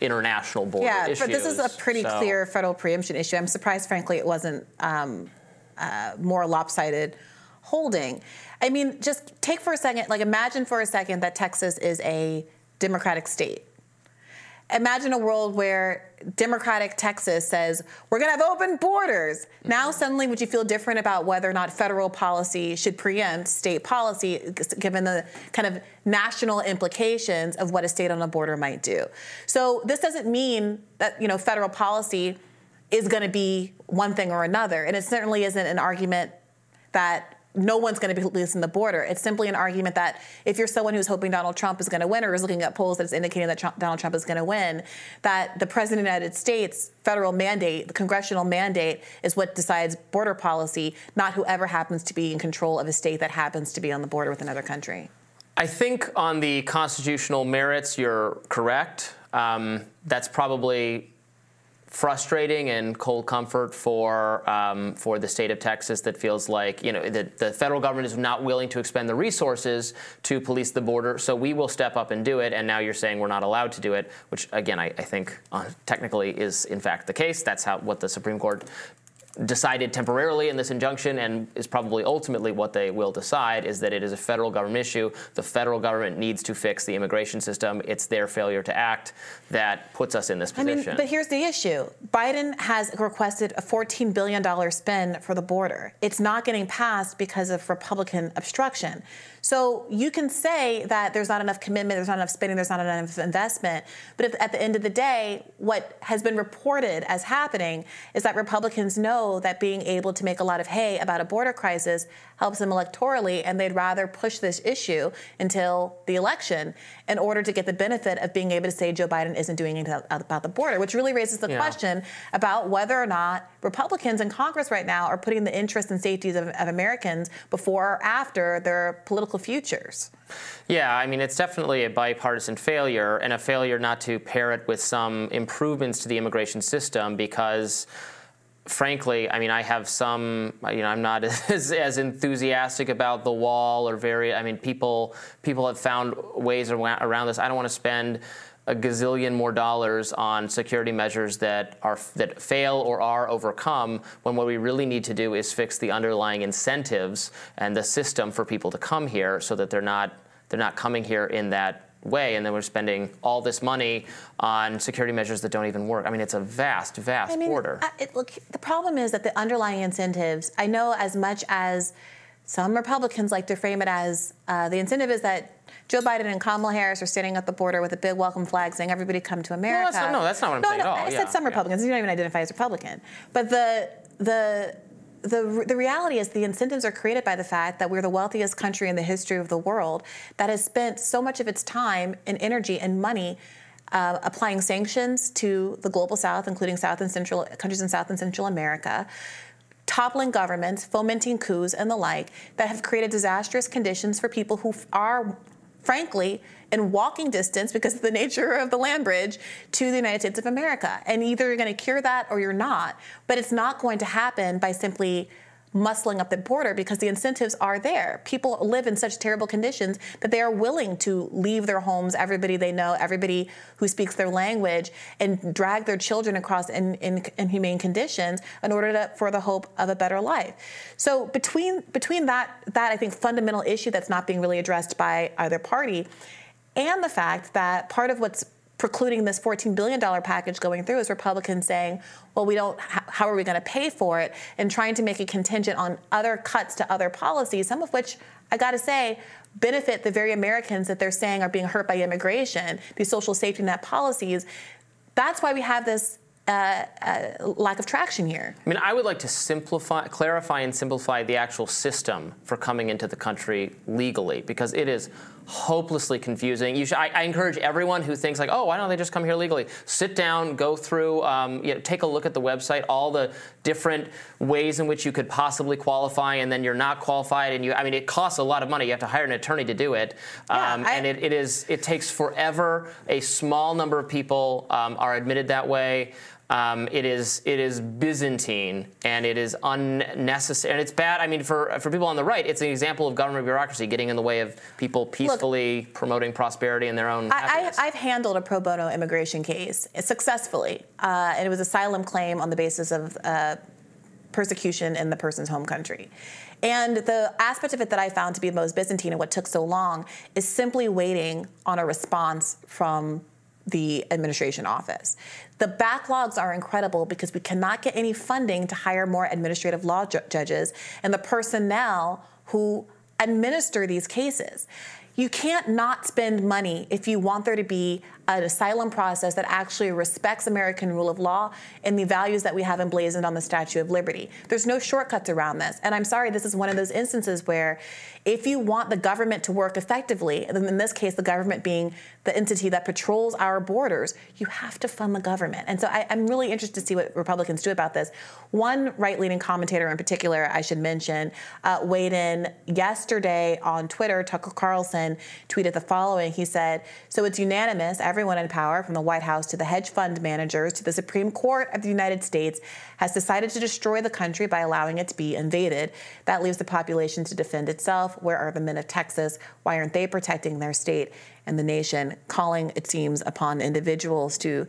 Speaker 1: international border
Speaker 2: yeah,
Speaker 1: issues.
Speaker 2: but this is a pretty
Speaker 1: So-
Speaker 2: clear federal preemption issue. I'm surprised, frankly, it wasn't um, uh, more lopsided holding. I mean, just take for a second, like imagine for a second that Texas is a Democratic state. imagine a world where Democratic Texas says, we're going to have open borders. Mm-hmm. Now, suddenly, would you feel different about whether or not federal policy should preempt state policy, given the kind of national implications of what a state on a border might do? So, this doesn't mean that, you know, federal policy is going to be one thing or another. And it certainly isn't an argument that no one's going to be losing the border. It's simply an argument that if you're someone who's hoping Donald Trump is going to win or is looking at polls that's indicating that Trump, Donald Trump is going to win, that the President of the United States federal mandate, the congressional mandate, is what decides border policy, not whoever happens to be in control of a state that happens to be on the border with another country.
Speaker 1: I think on the constitutional merits, you're correct. Um, that's probably frustrating and cold comfort for um, for the state of Texas that feels like you know the, the federal government is not willing to expend the resources to police the border, so we will step up and do it. And now you're saying we're not allowed to do it, which again I, I think uh, technically is in fact the case. That's how what the Supreme Court decided temporarily in this injunction and is probably ultimately what they will decide is that it is a federal government issue. The federal government needs to fix the immigration system. It's their failure to act that puts us in this position.
Speaker 2: I mean, but here's the issue. Biden has requested a $14 billion spend for the border. It's not getting passed because of Republican obstruction. So you can say that there's not enough commitment, there's not enough spending, there's not enough investment. But if, at the end of the day, what has been reported as happening is that Republicans know that being able to make a lot of hay about a border crisis helps them electorally, and they'd rather push this issue until the election in order to get the benefit of being able to say Joe Biden isn't doing anything about the border, which really raises the yeah. question about whether or not Republicans in Congress right now are putting the interests and safeties of, of Americans before or after their political futures.
Speaker 1: Yeah, I mean, it's definitely a bipartisan failure and a failure not to pair it with some improvements to the immigration system because frankly, I mean, I have some, you know, I'm not as, as enthusiastic about the wall or very, I mean, people people have found ways around this. I don't want to spend a gazillion more dollars on security measures that are that fail or are overcome when what we really need to do is fix the underlying incentives and the system for people to come here so that they're not they're not coming here in that way, and then we're spending all this money on security measures that don't even work. I mean, it's a vast, vast
Speaker 2: I mean,
Speaker 1: border.
Speaker 2: I, it, look, the problem is that the underlying incentives. I know as much as some Republicans like to frame it as uh, the incentive is that Joe Biden and Kamala Harris are standing at the border with a big welcome flag saying "Everybody come to America."
Speaker 1: No, that's not, no, that's not what I'm
Speaker 2: no,
Speaker 1: saying
Speaker 2: no,
Speaker 1: at all.
Speaker 2: I
Speaker 1: yeah,
Speaker 2: said some Republicans. Yeah. You don't even identify as Republican, but the the the, the reality is the incentives are created by the fact that we're the wealthiest country in the history of the world that has spent so much of its time and energy and money uh, applying sanctions to the global south, including South and Central countries in South and Central America, toppling governments, fomenting coups and the like that have created disastrous conditions for people who are, frankly, in walking distance because of the nature of the land bridge to the United States of America. And either you're going to cure that or you're not. But it's not going to happen by simply muscling up the border because the incentives are there. People live in such terrible conditions that they are willing to leave their homes, everybody they know, everybody who speaks their language, and drag their children across in, in, inhumane conditions in order to, for the hope of a better life. So between between that that I think fundamental issue that's not being really addressed by either party and the fact that part of what's precluding this $14 billion package going through is Republicans saying, well, we don't, how are we going to pay for it? And trying to make it contingent on other cuts to other policies, some of which, I got to say, benefit the very Americans that they're saying are being hurt by immigration, these social safety net policies. That's why we have this uh, uh, lack of traction here.
Speaker 1: I mean, I would like to simplify, clarify, and simplify the actual system for coming into the country legally because it is hopelessly confusing. You Should, I, I, encourage everyone who thinks like, oh, why don't they just come here legally? Sit down, go through, um, you know, take a look at the website, all the different ways in which you could possibly qualify, and then you're not qualified, and you. I mean, it costs a lot of money. You have to hire an attorney to do it,
Speaker 2: yeah,
Speaker 1: um,
Speaker 2: I,
Speaker 1: and it, it is. It takes forever. A small number of people um, are admitted that way. Um, it is it is Byzantine and it is unnecessary and it's bad. I mean, for for people on the right, it's an example of government bureaucracy getting in the way of people peacefully Look, promoting prosperity in their own.
Speaker 2: I, I, have handled a pro bono immigration case successfully, uh, and it was asylum claim on the basis of uh, persecution in the person's home country. And the aspect of it that I found to be most Byzantine and what took so long is simply waiting on a response from the administration office. The backlogs are incredible because we cannot get any funding to hire more administrative law ju- judges and the personnel who administer these cases. You can't not spend money if you want there to be an asylum process that actually respects American rule of law and the values that we have emblazoned on the Statue of Liberty. There's no shortcuts around this. And I'm sorry, this is one of those instances where if you want the government to work effectively, in this case, the government being the entity that patrols our borders, you have to fund the government. And so I, am really interested to see what Republicans do about this. One right leaning commentator in particular, I should mention, uh, weighed in yesterday on Twitter. Tucker Carlson tweeted the following He said, So it's unanimous. Everyone in power, from the White House to the hedge fund managers to the Supreme Court of the United States, has decided to destroy the country by allowing it to be invaded. That leaves the population to defend itself. Where are the men of Texas? Why aren't they protecting their state and the nation? Calling, it seems, upon individuals to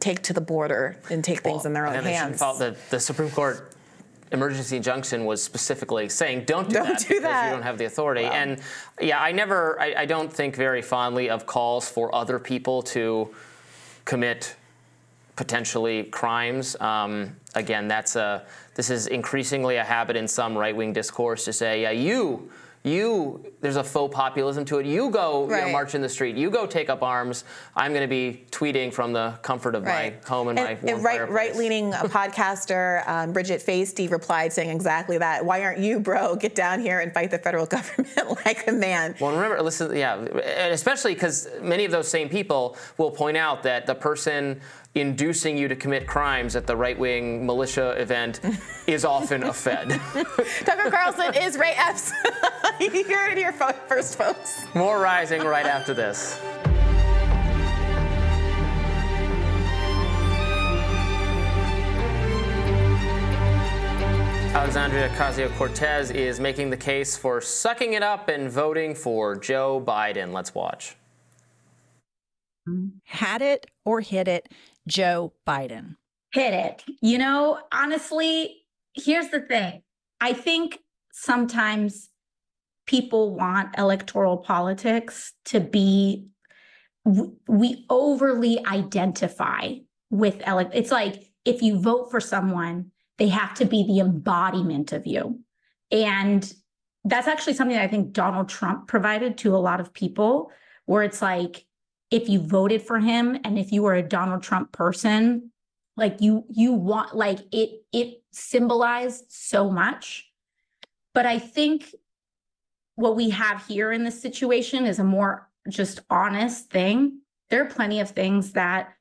Speaker 2: take to the border and take things in their own hands.
Speaker 1: The, the Supreme Court emergency injunction was specifically saying don't do
Speaker 2: don't
Speaker 1: that
Speaker 2: do
Speaker 1: because
Speaker 2: that.
Speaker 1: you don't have the authority. Wow. And yeah, I never, I, I, don't think very fondly of calls for other people to commit potentially crimes. Um, again, that's a this is increasingly a habit in some right wing discourse to say, yeah, you you there's a faux populism to it. You go right. you know, march in the street. You go take up arms. I'm going to be tweeting from the comfort of right. my home and, and my warm
Speaker 2: right right leaning podcaster um, Bridget Phetasy replied saying exactly that. Why aren't you, bro? Get down here and fight the federal government like a man.
Speaker 1: Well, remember, listen, yeah, and especially because many of those same people will point out that the person inducing you to commit crimes at the right wing militia event is often a Fed.
Speaker 2: Tucker Carlson is Ray Epps. you heard it here first, folks.
Speaker 1: More rising right after this. Alexandria Ocasio Cortez is making the case for sucking it up and voting for Joe Biden. Let's watch.
Speaker 16: Had it or hit it, Joe Biden?
Speaker 17: Hit it. You know, honestly, here's the thing. I think sometimes people want electoral politics to be we overly identify with ele- it's like if you vote for someone they have to be the embodiment of you and that's actually something that i think donald trump provided to a lot of people where it's like if you voted for him and if you were a Donald Trump person, like you you want like it it symbolized so much. But I think what we have here in this situation is a more just honest thing. There are plenty of things that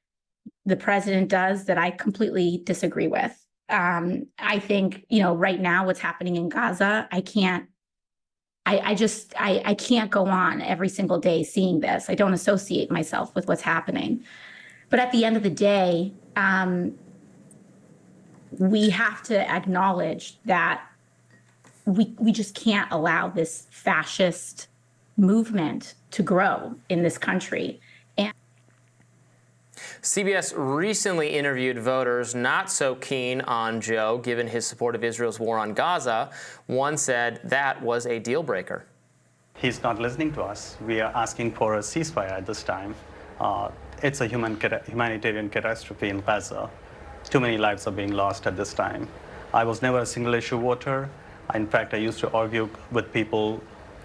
Speaker 17: the president does that I completely disagree with. Um, I think, you know, right now what's happening in Gaza, I can't I, I just I, I can't go on every single day seeing this. I don't associate myself with what's happening. But at the end of the day, um, we have to acknowledge that we we just can't allow this fascist movement to grow in this country.
Speaker 1: CBS recently interviewed voters not so keen on Joe given his support of Israel's war on Gaza. One said that was a deal breaker.
Speaker 18: He's not listening to us. We are asking for a ceasefire at this time. Uh, it's a human, humanitarian catastrophe in Gaza. Too many lives are being lost at this time. I was never a single issue voter. In fact, I used to argue with people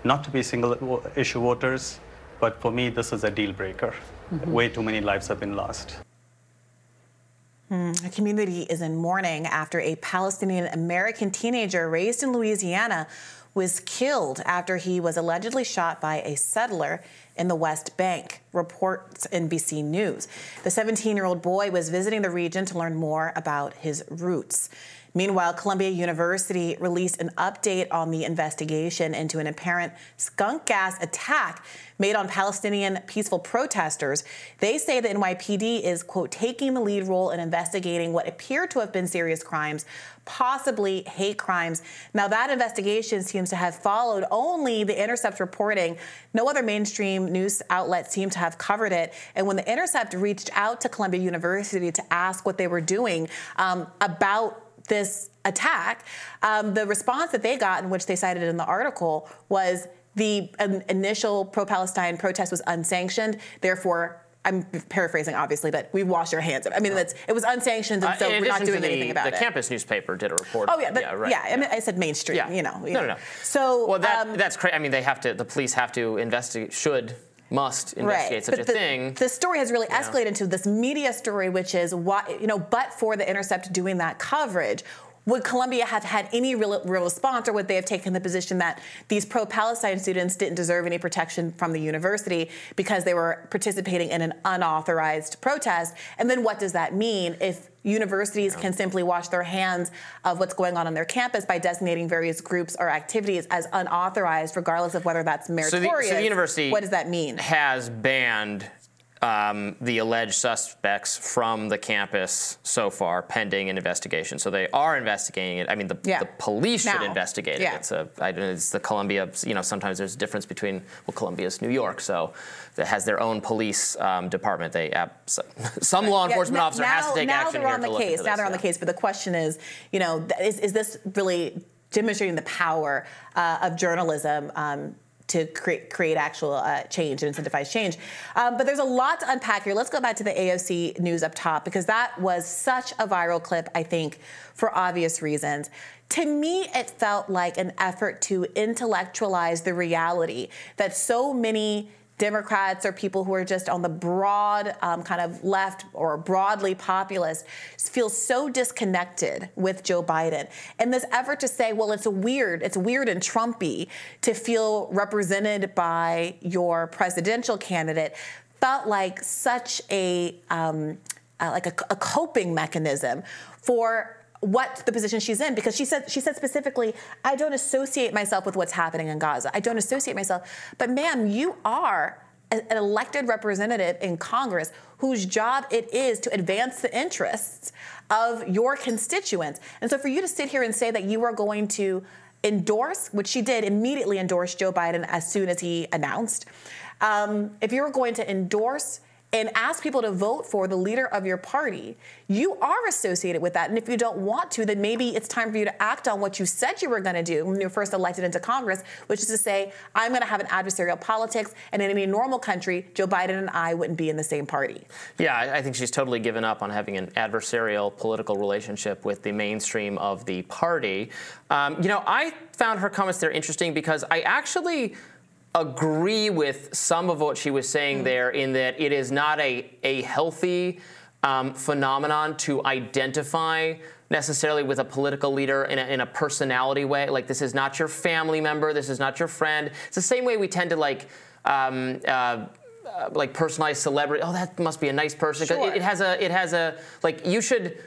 Speaker 18: not to be single issue voters, but for me, this is a deal breaker. Mm-hmm. Way too many lives have been lost.
Speaker 2: Mm, a community is in mourning after a Palestinian American teenager raised in Louisiana was killed after he was allegedly shot by a settler in the West Bank, reports NBC News. The 17 year old boy was visiting the region to learn more about his roots. Meanwhile, Columbia University released an update on the investigation into an apparent skunk gas attack made on Palestinian peaceful protesters. They say the NYPD is, quote, taking the lead role in investigating what appear to have been serious crimes, possibly hate crimes. Now, that investigation seems to have followed only The Intercept's reporting. No other mainstream news outlet seemed to have covered it. And when The Intercept reached out to Columbia University to ask what they were doing um, about this attack, um, the response that they got, in which they cited in the article, was the um, initial pro Palestine protest was unsanctioned, therefore, I'm paraphrasing, obviously, but we washed our hands. I mean, that's, it was unsanctioned, and
Speaker 1: Uh,
Speaker 2: so
Speaker 1: in
Speaker 2: we're not doing
Speaker 1: the,
Speaker 2: anything about
Speaker 1: the
Speaker 2: it.
Speaker 1: The campus newspaper did a report.
Speaker 2: Oh yeah, but,
Speaker 1: yeah, right.
Speaker 2: yeah. I mean, I said mainstream.
Speaker 1: Yeah.
Speaker 2: You know. you
Speaker 1: No, no, no.
Speaker 2: So
Speaker 1: Well, that
Speaker 2: um,
Speaker 1: that's crazy. I mean, they have to. The police have to investigate. Should must investigate
Speaker 2: right.
Speaker 1: such
Speaker 2: but
Speaker 1: a
Speaker 2: the,
Speaker 1: thing.
Speaker 2: The story has really escalated into this media story, which is why you know, but for the Intercept doing that coverage. Would Columbia have had any real, real response, or would they have taken the position that these pro Palestine students didn't deserve any protection from the university because they were participating in an unauthorized protest? And then what does that mean if universities can simply wash their hands of what's going on on their campus by designating various groups or activities as unauthorized, regardless of whether that's
Speaker 1: so,
Speaker 2: meritorious?
Speaker 1: the, so the university.
Speaker 2: What does that mean?
Speaker 1: Has banned um, the alleged suspects from the campus so far, pending an investigation. So they are investigating it. I mean, the,
Speaker 2: Yeah.
Speaker 1: the police should investigate
Speaker 2: Yeah.
Speaker 1: it. It's a, I don't know, it's the Columbia. You know, sometimes there's a difference between well, Columbia's New York, so that has their own police um, department. They ab- so- some law
Speaker 2: Yeah,
Speaker 1: enforcement
Speaker 2: n-
Speaker 1: officer has to take
Speaker 2: now
Speaker 1: action
Speaker 2: they're
Speaker 1: here
Speaker 2: on the case. Now
Speaker 1: this,
Speaker 2: they're on the case. But the question is, you know, is, is this really demonstrating the power uh, of journalism? Um, to create, create actual uh, change and incentivize change. Um, but there's a lot to unpack here. Let's go back to the AOC news up top because that was such a viral clip, I think, for obvious reasons. To me, it felt like an effort to intellectualize the reality that so many Democrats or people who are just on the broad um, kind of left or broadly populist feel so disconnected with Joe Biden. And this effort to say, well, it's weird, it's weird and Trumpy to feel represented by your presidential candidate felt like such a um, uh, like a, a coping mechanism for what the position she's in because she said she said specifically I don't associate myself with what's happening in Gaza. I don't associate myself. But ma'am, you are an elected representative in Congress whose job it is to advance the interests of your constituents. And so for you to sit here and say that you are going to endorse, which she did immediately endorse Joe Biden as soon as he announced, um, if you were going to endorse and ask people to vote for the leader of your party, you are associated with that. And if you don't want to, then maybe it's time for you to act on what you said you were going to do when you were first elected into Congress, which is to say, I'm going to have an adversarial politics. And in any normal country, Joe Biden and I wouldn't be in the same party.
Speaker 1: Yeah, I think she's totally given up on having an adversarial political relationship with the mainstream of the party. Um, you know, I found her comments there interesting because I actually agree with some of what she was saying there in that it is not a, a healthy um, phenomenon to identify necessarily with a political leader in a, in a personality way. Like, this is not your family member, this is not your friend. It's the same way we tend to like. Um, uh, uh, like personalized celebrity. Oh, that must be a nice person.
Speaker 2: Sure.
Speaker 1: It, it has a. It has a. Like you should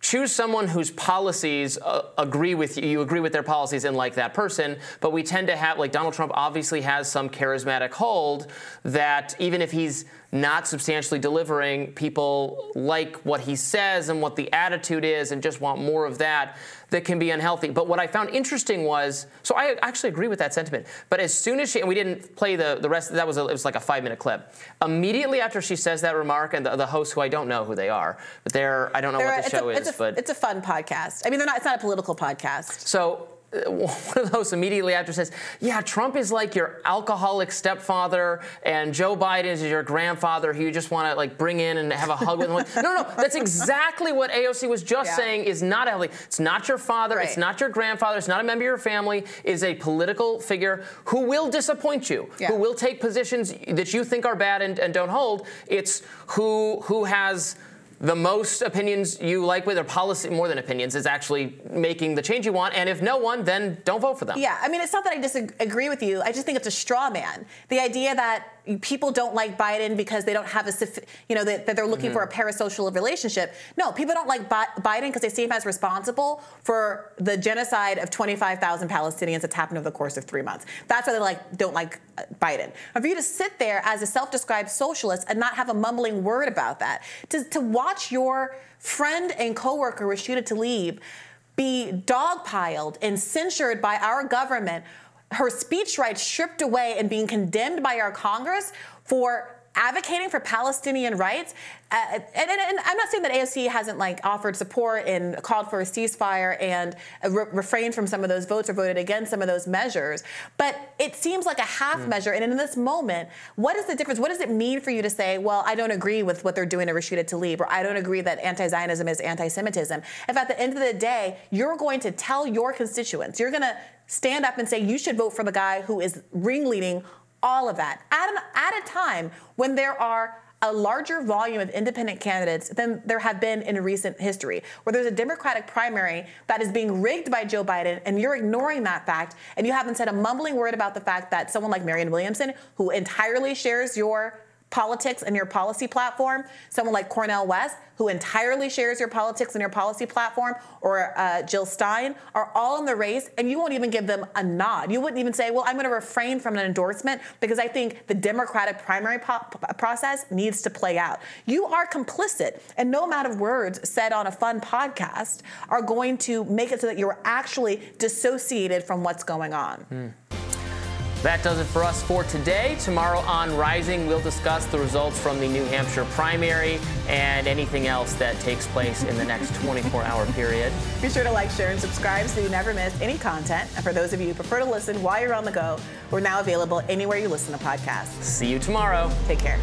Speaker 1: choose someone whose policies uh, agree with you. You agree with their policies and like that person. But we tend to have like Donald Trump obviously has some charismatic hold that even if he's not substantially delivering, people like what he says and what the attitude is and just want more of that. That can be unhealthy. But what I found interesting was, so I actually agree with that sentiment. But as soon as she, and we didn't play the, the rest, that was a, it was like a five minute clip. Immediately after she says that remark, and the, the host, who I don't know who they are, but they're, I don't know
Speaker 2: They're-
Speaker 1: what the show
Speaker 2: a,
Speaker 1: is,
Speaker 2: a,
Speaker 1: but
Speaker 2: it's a fun podcast. I mean, they're not. It's not a political podcast.
Speaker 1: so one of those immediately after says, "Yeah, Trump is like your alcoholic stepfather, and Joe Biden is your grandfather who you just want to like bring in and have a hug with." I'm no, no, that's exactly what AOC was just
Speaker 2: Yeah.
Speaker 1: saying. Is not healthy. It's not your father. It's not your grandfather. It's not a member of your family. Is a political figure who will disappoint you.
Speaker 2: Yeah.
Speaker 1: Who will take positions that you think are bad and, and don't hold. It's who who has the most opinions you like with, or policy more than opinions, is actually making the change you want. And if no one, then don't vote for them.
Speaker 2: Yeah, I mean, it's not that I disagree with you. I just think it's a straw man. The idea that people don't like Biden because they don't have a, you know, that, they're looking for a parasocial relationship. No, people don't like Bi- Biden because they see him as responsible for the genocide of 25,000 Palestinians that's happened over the course of three months. That's why they like don't like uh, Biden. And for you to sit there as a self-described socialist and not have a mumbling word about that, to, to watch your friend and coworker Rashida Tlaib be dogpiled and censured by our government, her speech rights stripped away and being condemned by our Congress for advocating for Palestinian rights. Uh, and, and, and, I'm not saying that AOC hasn't like offered support and called for a ceasefire and re- refrained from some of those votes or voted against some of those measures, but it seems like a half mm. measure. And in this moment, what is the difference? What does it mean for you to say, well, I don't agree with what they're doing to Rashida Tlaib, or I don't agree that anti-Zionism is anti-Semitism? If at the end of the day, you're going to tell your constituents, you're going to stand up and say you should vote for the guy who is ringleading all of that. At, an, at a time when there are a larger volume of independent candidates than there have been in recent history, where there's a Democratic primary that is being rigged by Joe Biden, and you're ignoring that fact, and you haven't said a mumbling word about the fact that someone like Marianne Williamson, who entirely shares your politics and your policy platform, someone like Cornel West, who entirely shares your politics and your policy platform, or uh, Jill Stein, are all in the race, and you won't even give them a nod. You wouldn't even say, well, I'm going to refrain from an endorsement because I think the Democratic primary po- process needs to play out. You are complicit, and no amount of words said on a fun podcast are going to make it so that you're actually dissociated from what's going on. Mm.
Speaker 1: That does it for us for today. Tomorrow on Rising, we'll discuss the results from the New Hampshire primary and anything else that takes place in the next 24 hour period.
Speaker 2: Be sure to like, share, and subscribe so you never miss any content. And for those of you who prefer to listen while you're on the go, we're now available anywhere you listen to podcasts.
Speaker 1: See you tomorrow.
Speaker 2: Take care.